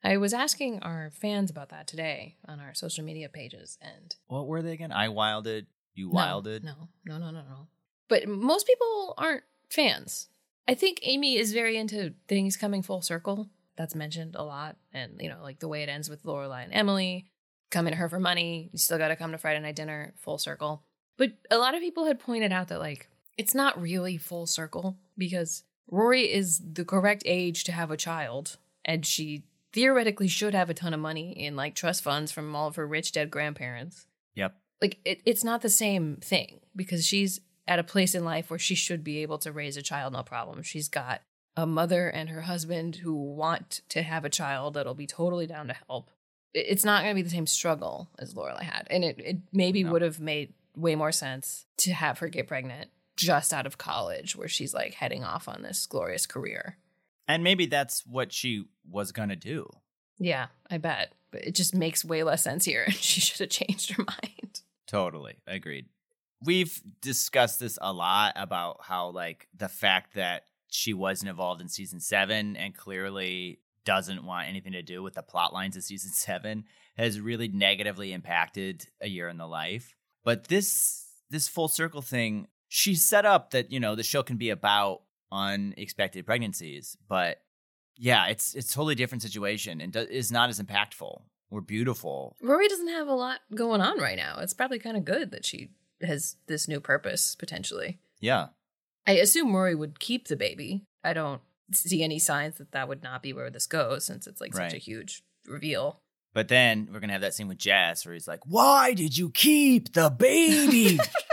I was asking our fans about that today on our social media pages, and What were they again? I wilded, you No, wilded. No, no, no, no, no. But most people aren't fans. I think Amy is very into things coming full circle. That's mentioned a lot. And, you know, like the way it ends with Lorelai and Emily, coming to her for money. You still got to come to Friday night dinner, full circle. But a lot of people had pointed out that, like, it's not really full circle because Rory is the correct age to have a child. And she theoretically should have a ton of money in, like, trust funds from all of her rich dead grandparents Yep. like it, it's not the same thing because she's at a place in life where she should be able to raise a child no problem she's got a mother and her husband who want to have a child that'll be totally down to help it's not going to be the same struggle as Lorelai had and it, it maybe No. would have made way more sense to have her get pregnant just out of college where she's like heading off on this glorious career And maybe that's what she was going to do. yeah i bet but it just makes way less sense here And she should have changed her mind Totally. Agreed. We've discussed this a lot about how, like, the fact that she wasn't involved in season seven and clearly doesn't want anything to do with the plot lines of season seven has really negatively impacted a year in the life. But this this full circle thing, she set up that, you know, the show can be about unexpected pregnancies, but yeah, it's it's totally different situation and do, is not as impactful or beautiful. Rory doesn't have a lot going on right now. It's probably kind of good that she has this new purpose potentially. Yeah. I assume Rory would keep the baby. I don't see any signs that that would not be where this goes since it's like such a huge reveal. But then we're gonna have that scene with Jess where he's like, "Why did you keep the baby?"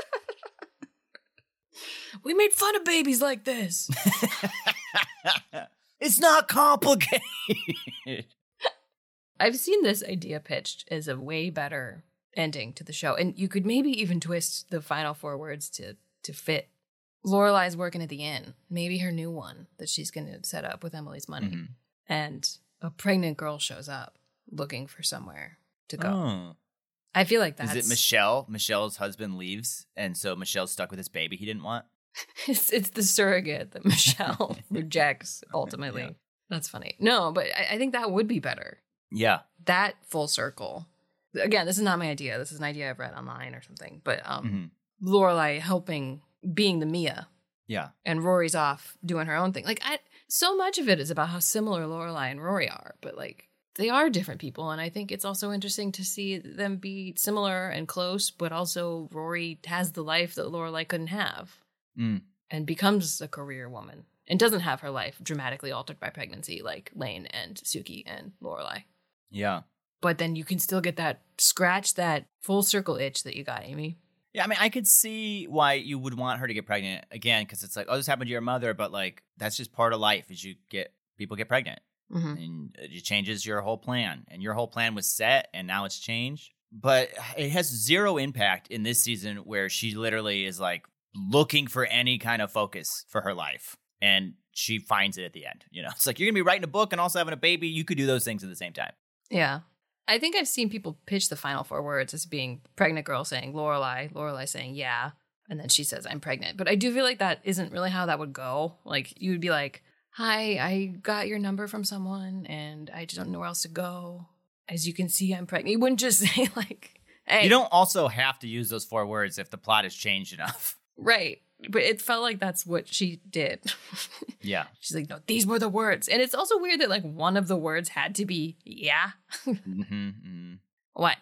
We made fun of babies like this. it's not complicated. I've seen this idea pitched as a way better ending to the show, and you could maybe even twist the final four words to to fit. Lorelai's working at the inn, maybe her new one that she's going to set up with Emily's money, Mhm. and a pregnant girl shows up looking for somewhere to go. Oh. I feel like that's it Michelle? Michelle's husband leaves, and so Michelle's stuck with this baby he didn't want. It's it's the surrogate that Michelle rejects ultimately. Yeah. That's funny. No, but I, I think that would be better. Yeah. That full circle. Again, this is not my idea. This is an idea I've read online or something. But um, Mhm. Lorelai helping being the Mia, Yeah. and Rory's off doing her own thing. Like I, so much of it is about how similar Lorelai and Rory are, but like they are different people, and I think it's also interesting to see them be similar and close, but also Rory has the life that Lorelai couldn't have, Mm. and becomes a career woman, and doesn't have her life dramatically altered by pregnancy like Lane and Sookie and Lorelai. Yeah. But then you can still get that scratch that full circle itch that you got, Amy. Yeah, I mean, I could see why you would want her to get pregnant again because it's like, oh, this happened to your mother, but like that's just part of life. Is you get people get pregnant, hmm and it changes your whole plan, and your whole plan was set, and now it's changed. but it has zero impact in this season where she literally is like looking for any kind of focus for her life and she finds it at the end. You know, it's like you're gonna be writing a book and also having a baby. You could do those things at the same time. Yeah. I think I've seen people pitch the final four words as being pregnant girl saying Lorelai, Lorelai saying yeah, and then she says I'm pregnant. But I do feel like that isn't really how that would go. Like you would be like, "Hi, I got your number from someone, and I just don't know where else to go. As you can see, I'm pregnant." You wouldn't just say like, "Hey, You don't also have to use those four words if the plot has changed enough. right." But it felt like that's what she did. Yeah. She's like, "No, these were the words," and it's also weird that like one of the words had to be yeah. hmm what?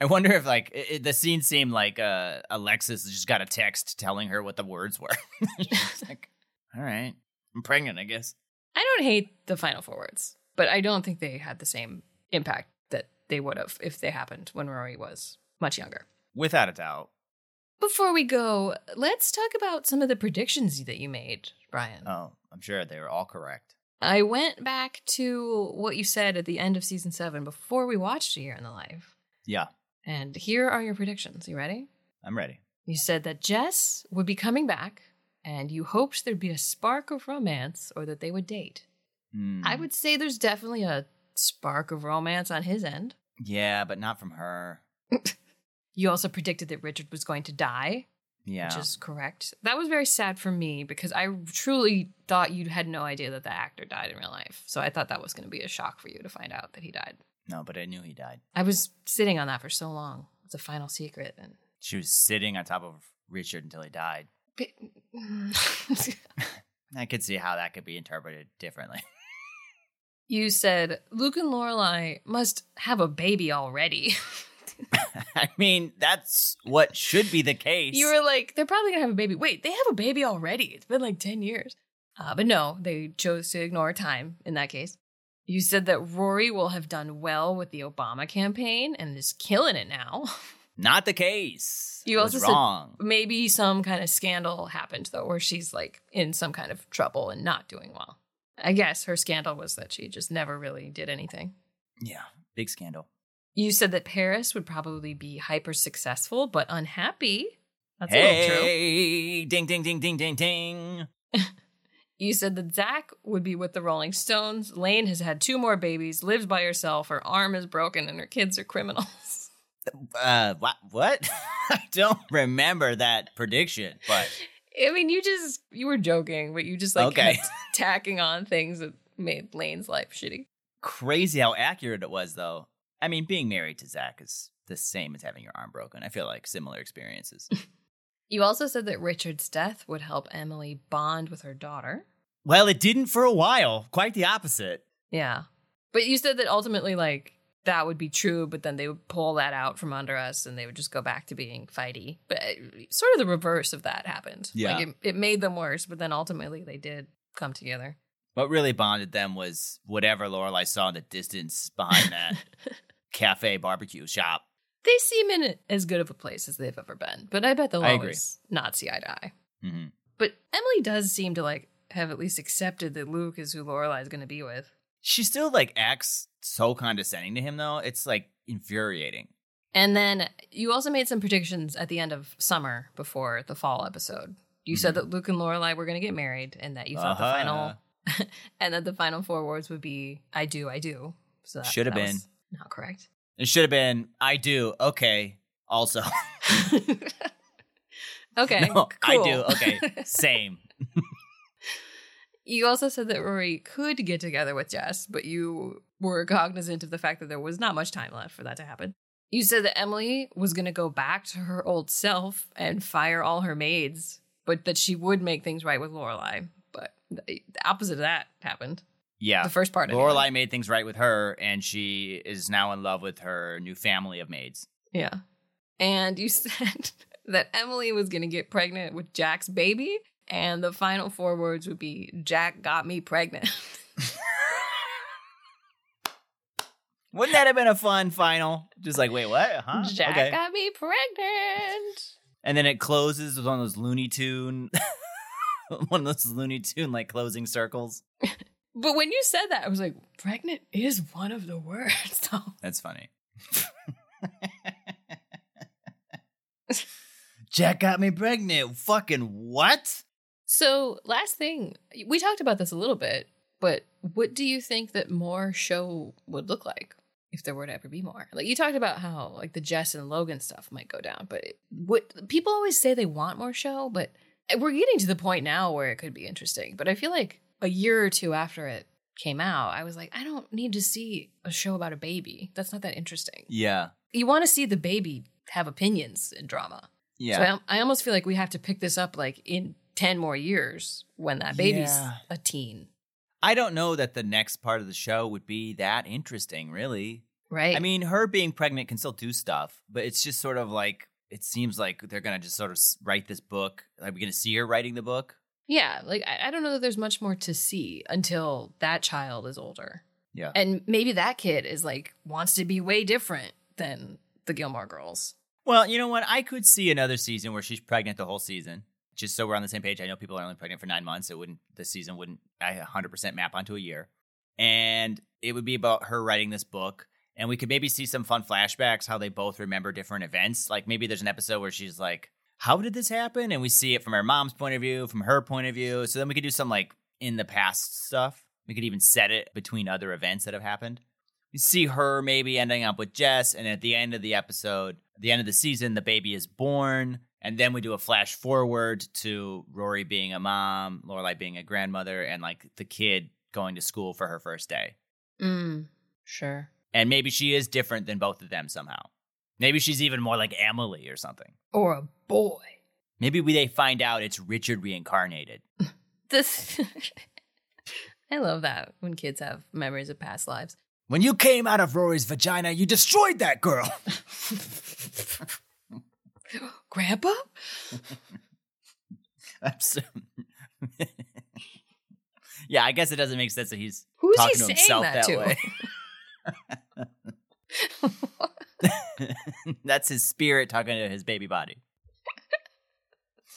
I wonder if like it, the scene seemed like uh, Alexis just got a text telling her what the words were. She's like, "All right, I'm pregnant, I guess." I don't hate the final four words, but I don't think they had the same impact that they would have if they happened when Rory was much younger. Without a doubt. Before we go, let's talk about some of the predictions that you made, Bryan. Oh, I'm sure they were all correct. I went back to what you said at the end of season seven before we watched A Year in the Life. Yeah, And here are your predictions. You ready? I'm ready. You said that Jess would be coming back and you hoped there'd be a spark of romance or that they would date. Hmm. I would say there's definitely a spark of romance on his end. Yeah, but not from her. You also predicted that Richard was going to die, Yeah. which is correct. That was very sad for me because I truly thought you had no idea that the actor died in real life. So I thought that was going to be a shock for you to find out that he died. no, but I knew he died. I was sitting on that for so long. It's a final secret. And She was sitting on top of Richard until he died. I could see how that could be interpreted differently. you said Luke and Lorelai must have a baby already. I mean, that's what should be the case. You were like, they're probably gonna have a baby. Wait, they have a baby already. It's been like 10 years. Uh, but no, they chose to ignore time in that case. You said that Rory will have done well with the Obama campaign and is killing it now. Not the case. You also said- wrong. Maybe some kind of scandal happened though, where she's like in some kind of trouble and not doing well. I guess her scandal was that she just never really did anything. Yeah, big scandal. You said that Paris would probably be hyper successful but unhappy. That's a little true. hey, ding, ding, ding, ding, ding, ding. You said that Zach would be with the Rolling Stones. Lane has had two more babies, lives by herself, her arm is broken, and her kids are criminals. Uh, what? What? I don't remember that prediction, but I mean, you just, you were joking, but you just like Okay. kept tacking on things that made Lane's life shitty. crazy how accurate it was, though. I mean, being married to Zach is the same as having your arm broken. I feel like similar experiences. You also said that Richard's death would help Emily bond with her daughter. well, it didn't for a while. Quite the opposite. Yeah. But you said that ultimately, like, that would be true, but then they would pull that out from under us and they would just go back to being fighty. But uh, sort of the reverse of that happened. Yeah. Like, it, it made them worse, but then ultimately they did come together. What really bonded them was whatever Lorelai saw in the distance behind that cafe barbecue shop. They seem in as good of a place as they've ever been, but I bet they'll I agree. always not see eye to eye. hmm But Emily does seem to, like, have at least accepted that Luke is who Lorelai is going to be with. She still like acts so condescending to him, though. It's like infuriating. And then you also made some predictions at the end of summer before the fall episode. You said that Luke and Lorelai were going to get married, and that you thought Uh-huh. the final, and that the final four words would be "I do, I do." So Should have been. not correct. It should have been. I do. Okay. Also, okay, no, I do. Okay. Same. You also said that Rory could get together with Jess, but you were cognizant of the fact that there was not much time left for that to happen. You said that Emily was going to go back to her old self and fire all her maids, but that she would make things right with Lorelai. But the opposite of that happened. Yeah. The first part. anyway. Lorelai made things right with her, and she is now in love with her new family of maids. Yeah. And you said that Emily was going to get pregnant with Jack's baby, and the final four words would be Jack got me pregnant. Wouldn't that have been a fun final? Just like, wait, what? Huh? Jack okay. got me pregnant. And then it closes with one of those Looney Tune, one of those Looney Tune like closing circles. But when you said that, I was like, pregnant is one of the words, though. That's funny. Jack got me pregnant. Fucking what? So, last thing, we talked about this a little bit, but what do you think that more show would look like if there were to ever be more? Like you talked about how like the Jess and Logan stuff might go down, but what people always say they want more show, but we're getting to the point now where it could be interesting. But I feel like a year or two after it came out, I was like, I don't need to see a show about a baby. That's not that interesting. Yeah. You want to see the baby have opinions and drama. Yeah. So I, I almost feel like we have to pick this up like in 10 more years when that baby's Yeah. a teen, I don't know that the next part of the show would be that interesting, really. right? I mean, her being pregnant can still do stuff, but it's just sort of like it seems like they're gonna just sort of write this book. Are we gonna see her writing the book? yeah, like I, I don't know that there's much more to see until that child is older. Yeah. And maybe that kid is like wants to be way different than the Gilmore girls. Well, you know what? I could see another season where she's pregnant the whole season. Just so we're on the same page. I know people are only pregnant for nine months. It wouldn't. The season wouldn't. I 100% map onto a year, and it would be about her writing this book. And we could maybe see some fun flashbacks, how they both remember different events. Like maybe there's an episode where she's like, "How did this happen?" And we see it from her mom's point of view, from her point of view. So then we could do some like in the past stuff. We could even set it between other events that have happened. You see her maybe ending up with Jess, and at the end of the episode, the end of the season, the baby is born, and then we do a flash forward to Rory being a mom, Lorelai being a grandmother, and like the kid going to school for her first day. Mm, sure. And maybe she is different than both of them somehow. Maybe she's even more like Emily or something. Or a boy. Maybe we, they find out it's Richard reincarnated. This I love that when kids have memories of past lives. When you came out of Rory's vagina, you destroyed that girl. Grandpa? I'm so- yeah, I guess it doesn't make sense that he's Who's talking he to saying himself that, that, to? way. That's his spirit talking to his baby body.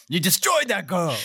You destroyed that girl.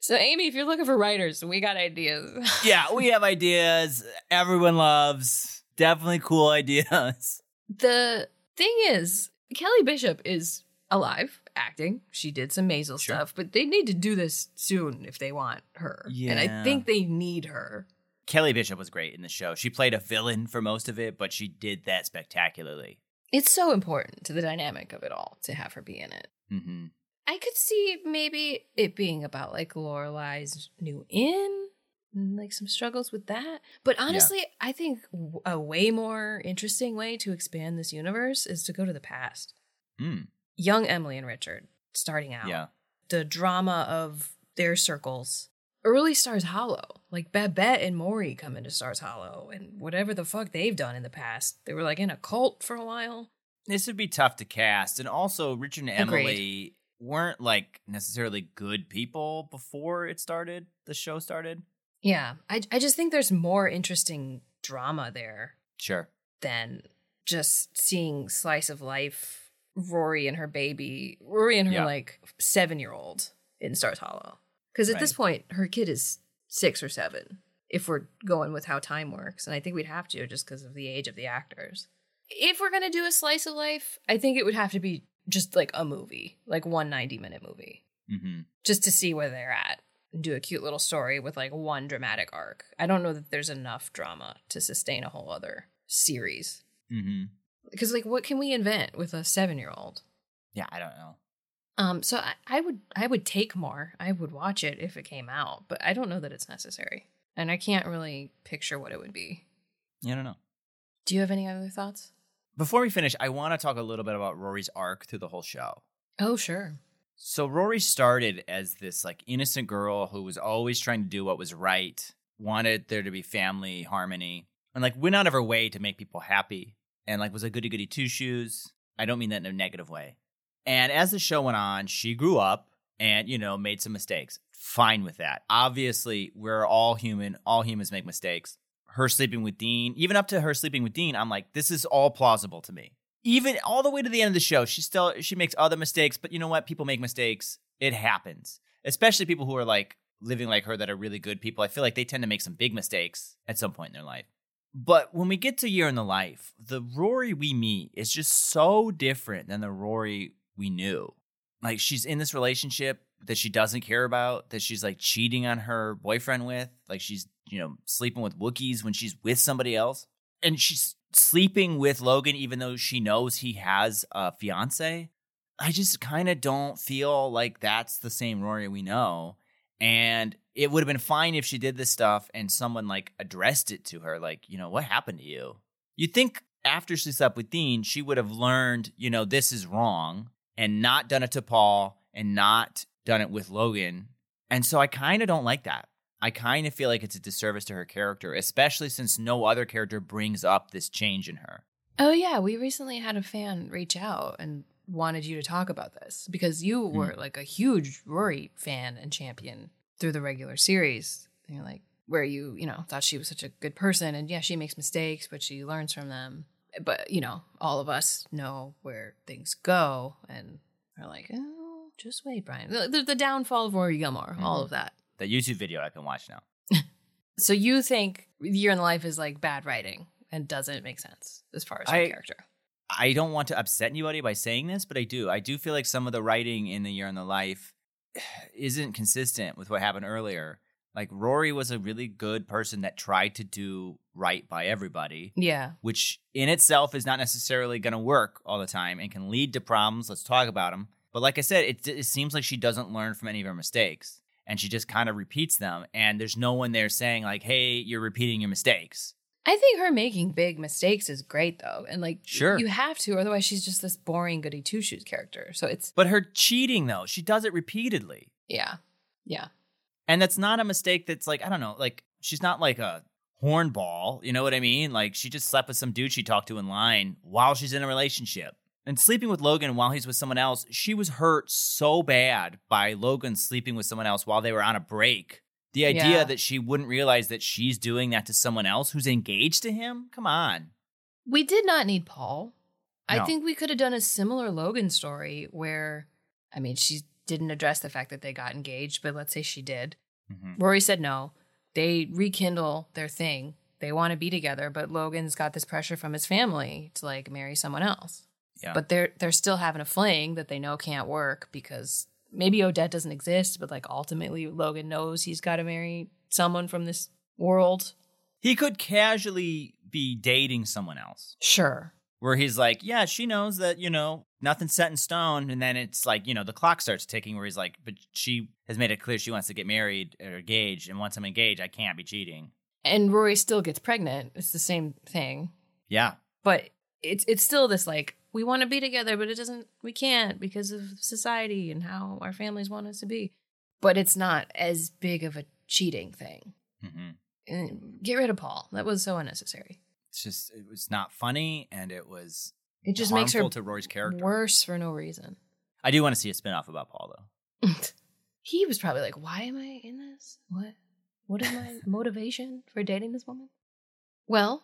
So, Amy, if you're looking for writers, we got ideas. Yeah, we have ideas. Everyone loves. Definitely cool ideas. the thing is, Kelly Bishop is alive, acting. She did some Maisel Sure. stuff, but they need to do this soon if they want her. Yeah. And I think they need her. Kelly Bishop was great in the show. She played a villain for most of it, but she did that spectacularly. It's so important to the dynamic of it all to have her be in it. hmm I could see maybe it being about like Lorelai's new inn, and, like some struggles with that. But honestly, I think a way more interesting way to expand this universe is to go to the past. Mm, Young Emily and Richard starting out. yeah. The drama of their circles. Early Stars Hollow. Like Babette and Morey come into Stars Hollow and whatever the fuck they've done in the past. They were like in a cult for a while. This would be tough to cast. And also, Richard and Agreed. Emily weren't like necessarily good people before it started, the show started. Yeah. I, I just think there's more interesting drama there Sure. than just seeing slice of life Rory and her baby, Rory and her Yeah. like seven year old in Stars Hollow. Because at this point, her kid is six or seven. If we're going with how time works, and I think we'd have to just because of the age of the actors. If we're gonna do a slice of life, I think it would have to be just like a movie, like one 90 minute movie, hmm just to see where they're at and do a cute little story with like one dramatic arc. I don't know that there's enough drama to sustain a whole other series hmm because like what can we invent with a seven year old Yeah, I don't know. um so I, I would i would take more. I would watch it if it came out but i don't know that it's necessary. And i can't really picture what it would be. Yeah, I don't know. do you have any other thoughts? Before we finish, I want to talk a little bit about Rory's arc through the whole show. oh sure. So Rory started as this like innocent girl who was always trying to do what was right, wanted there to be family harmony, and like went out of her way to make people happy, and like was a goody goody two shoes. I don't mean that in a negative way. And as the show went on, she grew up and you know made some mistakes. Fine with that. Obviously, we're all human. All humans make mistakes. Her sleeping with Dean, even up to her sleeping with Dean, I'm like, this is all plausible to me even all the way to the end of the show, she still she makes other mistakes, but you know what? People make mistakes. It happens. Especially people who are like living like her that are really good people. I feel like they tend to make some big mistakes at some point in their life. But when we get to Year in the Life, the Rory we meet is just so different than the Rory we knew. like she's in this relationship that she doesn't care about, that she's like cheating on her boyfriend with, like she's, you know, sleeping with Wookiees when she's with somebody else. And she's sleeping with Logan even though she knows he has a fiance. I just kind of don't feel like that's the same Rory we know. And it would have been fine if she did this stuff and someone like addressed it to her, like, you know, what happened to you? You'd think after she slept with Dean, she would have learned, you know, this is wrong and not done it to Paul and not done it with Logan. And so I kind of don't like that. I kind of feel like it's a disservice to her character, especially since no other character brings up this change in her. Oh yeah, we recently had a fan reach out and wanted you to talk about this because you hmm. were like a huge Rory fan and champion through the regular series. And you're like where you, you know, thought she was such a good person and yeah, she makes mistakes, but she learns from them. But, you know, all of us know where things go and are like, "Oh, just wait, Bryan." The, the, the downfall of Rory Gilmore, all mm-hmm. of that. The YouTube video I can watch now. So you think Year in the Life is like bad writing and doesn't make sense as far as her I- character. I don't want to upset anybody by saying this, but I do. I do feel like some of the writing in the year in the life isn't consistent with what happened earlier. Like Rory was a really good person that tried to do right by everybody, Yeah. which in itself is not necessarily going to work all the time and can lead to problems. Let's talk about them. But like I said, it, it seems like she doesn't learn from any of her mistakes and she just kind of repeats them. And there's no one there saying, like, hey, you're repeating your mistakes. I think her making big mistakes is great though. And like Sure. you have to, otherwise she's just this boring goody two shoes character. So it's But her cheating, though, she does it repeatedly. yeah. Yeah. And that's not a mistake that's like, I don't know, like she's not like a hornball. You know what I mean? Like she just slept with some dude she talked to in line while she's in a relationship. And sleeping with Logan while he's with someone else, she was hurt so bad by Logan sleeping with someone else while they were on a break. The idea Yeah. that she wouldn't realize that she's doing that to someone else who's engaged to him? Come on. We did not need Paul. I think we could have done a similar Logan story where I mean she didn't address the fact that they got engaged, but let's say she did. Mhm. Rory said no. They rekindle their thing. They want to be together, but Logan's got this pressure from his family to like marry someone else. Yeah. But they're they're still having a fling that they know can't work because maybe Odette doesn't exist, but like ultimately Logan knows he's got to marry someone from this world. he could casually be dating someone else. Sure. where he's like, yeah, she knows that, you know, nothing's set in stone. And then it's like, you know, the clock starts ticking where he's like, but she has made it clear she wants to get married or engaged. And once I'm engaged, I can't be cheating. And Rory still gets pregnant. It's the same thing. Yeah. But it's it's still this like we want to be together, but it doesn't we can't because of society and how our families want us to be. But it's not as big of a cheating thing. hmm get rid of Paul. That was so unnecessary. It's just, it was not funny. And it was It just makes her to Rory's character. worse for no reason. I do want to see a spinoff about Paul, though. he was probably like, "Why am I in this? What? What is my motivation for dating this woman?" Well,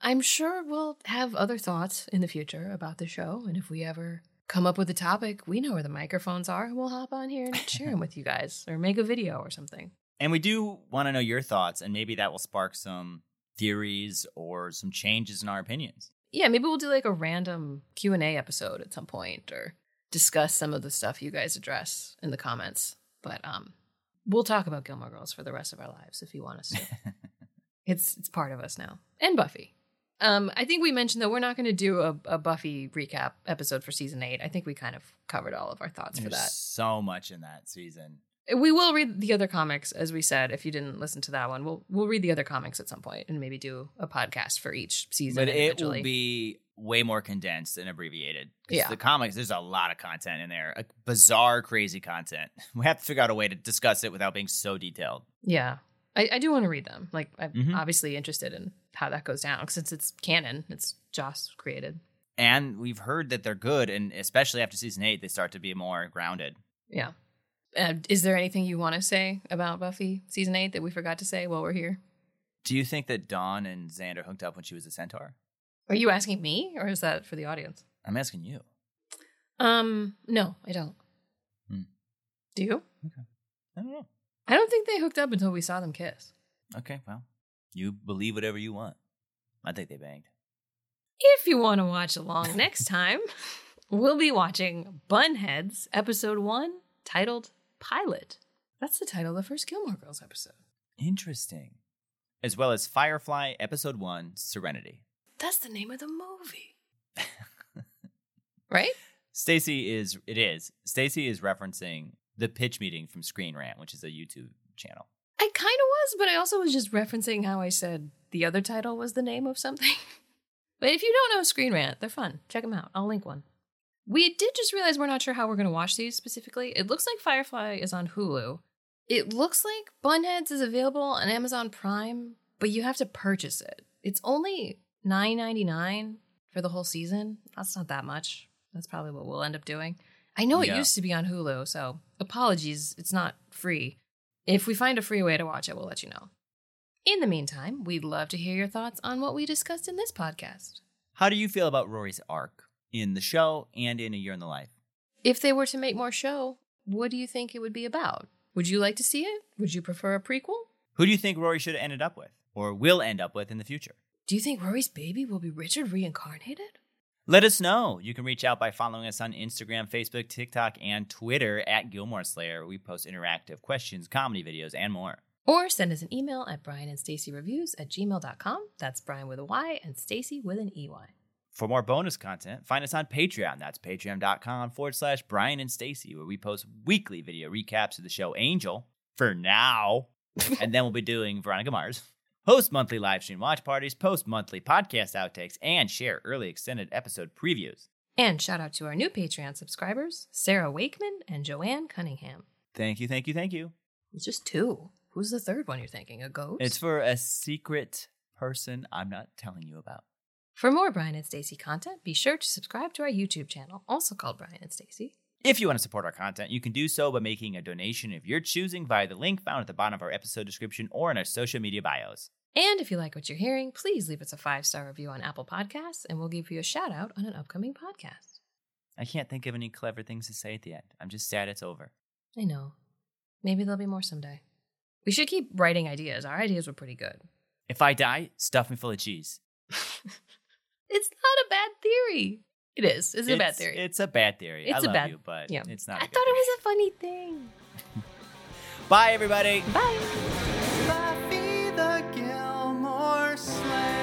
I'm sure we'll have other thoughts in the future about the show, and if we ever come up with a topic, we know where the microphones are, and we'll hop on here and share them with you guys, or make a video or something. And we do want to know your thoughts, and maybe that will spark some theories or some changes in our opinions. Yeah, maybe we'll do like a random Q and A episode at some point, or discuss some of the stuff you guys address in the comments. But um, we'll talk about Gilmore Girls for the rest of our lives if you want us to. It's it's part of us now. And Buffy. Um, I think we mentioned that we're not going to do a, a Buffy recap episode for season eight. I think we kind of covered all of our thoughts for that. so much in that season. We will read the other comics, as we said. If you didn't listen to that one, we'll we'll read the other comics at some point and maybe do a podcast for each season. but it will be way more condensed and abbreviated. Yeah. the comics, there's a lot of content in there, a bizarre, crazy content. We have to figure out a way to discuss it without being so detailed. Yeah. I, I do want to read them. Like, I'm Mhm. obviously interested in how that goes down since it's canon. It's Joss created. And we've heard that they're good, and especially after season eight, they start to be more grounded. Yeah. Uh, is there anything you want to say about Buffy season eight that we forgot to say while we're here? Do you think that Dawn and Xander hooked up when she was a centaur? Are you asking me or is that for the audience? I'm asking you. Um, no, I don't. Hmm. Do you? Okay. I don't know. I don't think they hooked up until we saw them kiss. Okay, well, you believe whatever you want. I think they banged. If you want to watch along next time, we'll be watching Bunheads, episode one, titled Pilot. That's the title of the first Gilmore Girls episode. Interesting. As well as Firefly Episode 1 Serenity. That's the name of the movie. right? Stacey is, it is. Stacey is referencing the pitch meeting from Screen Rant, which is a YouTube channel. I kind of was, but I also was just referencing how I said the other title was the name of something. but if you don't know Screen Rant, they're fun. Check them out. I'll link one. We did just realize we're not sure how we're going to watch these specifically. It looks like Firefly is on Hulu. It looks like Bunheads is available on Amazon Prime, but you have to purchase it. It's only $9.99 for the whole season. That's not that much. That's probably what we'll end up doing. I know it Yeah. used to be on Hulu, so apologies, it's not free. If we find a free way to watch it, we'll let you know. In the meantime, we'd love to hear your thoughts on what we discussed in this podcast. How do you feel about Rory's arc in the show and in A Year in the Life? If they were to make more show, what do you think it would be about? Would you like to see it? Would you prefer a prequel? Who do you think Rory should have ended up with or will end up with in the future? Do you think Rory's baby will be Richard reincarnated? Let us know. You can reach out by following us on Instagram, Facebook, TikTok, and Twitter at Gilmore Slayer. We post interactive questions, comedy videos, and more. Or send us an email at Bryan and Stacey Reviews at gmail.com. That's Bryan with a Y and Stacey with an EY. For more bonus content, find us on Patreon. That's patreon.com forward slash Bryan and Stacey, where we post weekly video recaps of the show Angel for now. and then we'll be doing Veronica Mars. Host monthly live stream watch parties, post monthly podcast outtakes, and share early extended episode previews. And shout out to our new Patreon subscribers, Sarah Wakeman and Joanne Cunningham. Thank you, thank you, thank you. It's just two. Who's the third one you're thinking? A ghost? It's for a secret person I'm not telling you about. For more Bryan and Stacey content, be sure to subscribe to our YouTube channel, also called Bryan and Stacey. If you want to support our content, you can do so by making a donation of your choosing via the link found at the bottom of our episode description or in our social media bios. And if you like what you're hearing, please leave us a five star review on Apple Podcasts, and we'll give you a shout out on an upcoming podcast. I can't think of any clever things to say at the end. I'm just sad it's over. I know. Maybe there'll be more someday. We should keep writing ideas. Our ideas were pretty good. If I die, stuff me full of cheese. It's not a bad theory. It is. It's, a bad theory. It's a bad theory. I It's a love bad- you, but yeah. it's not. I thought good it was a funny thing. Bye, everybody. Bye slave.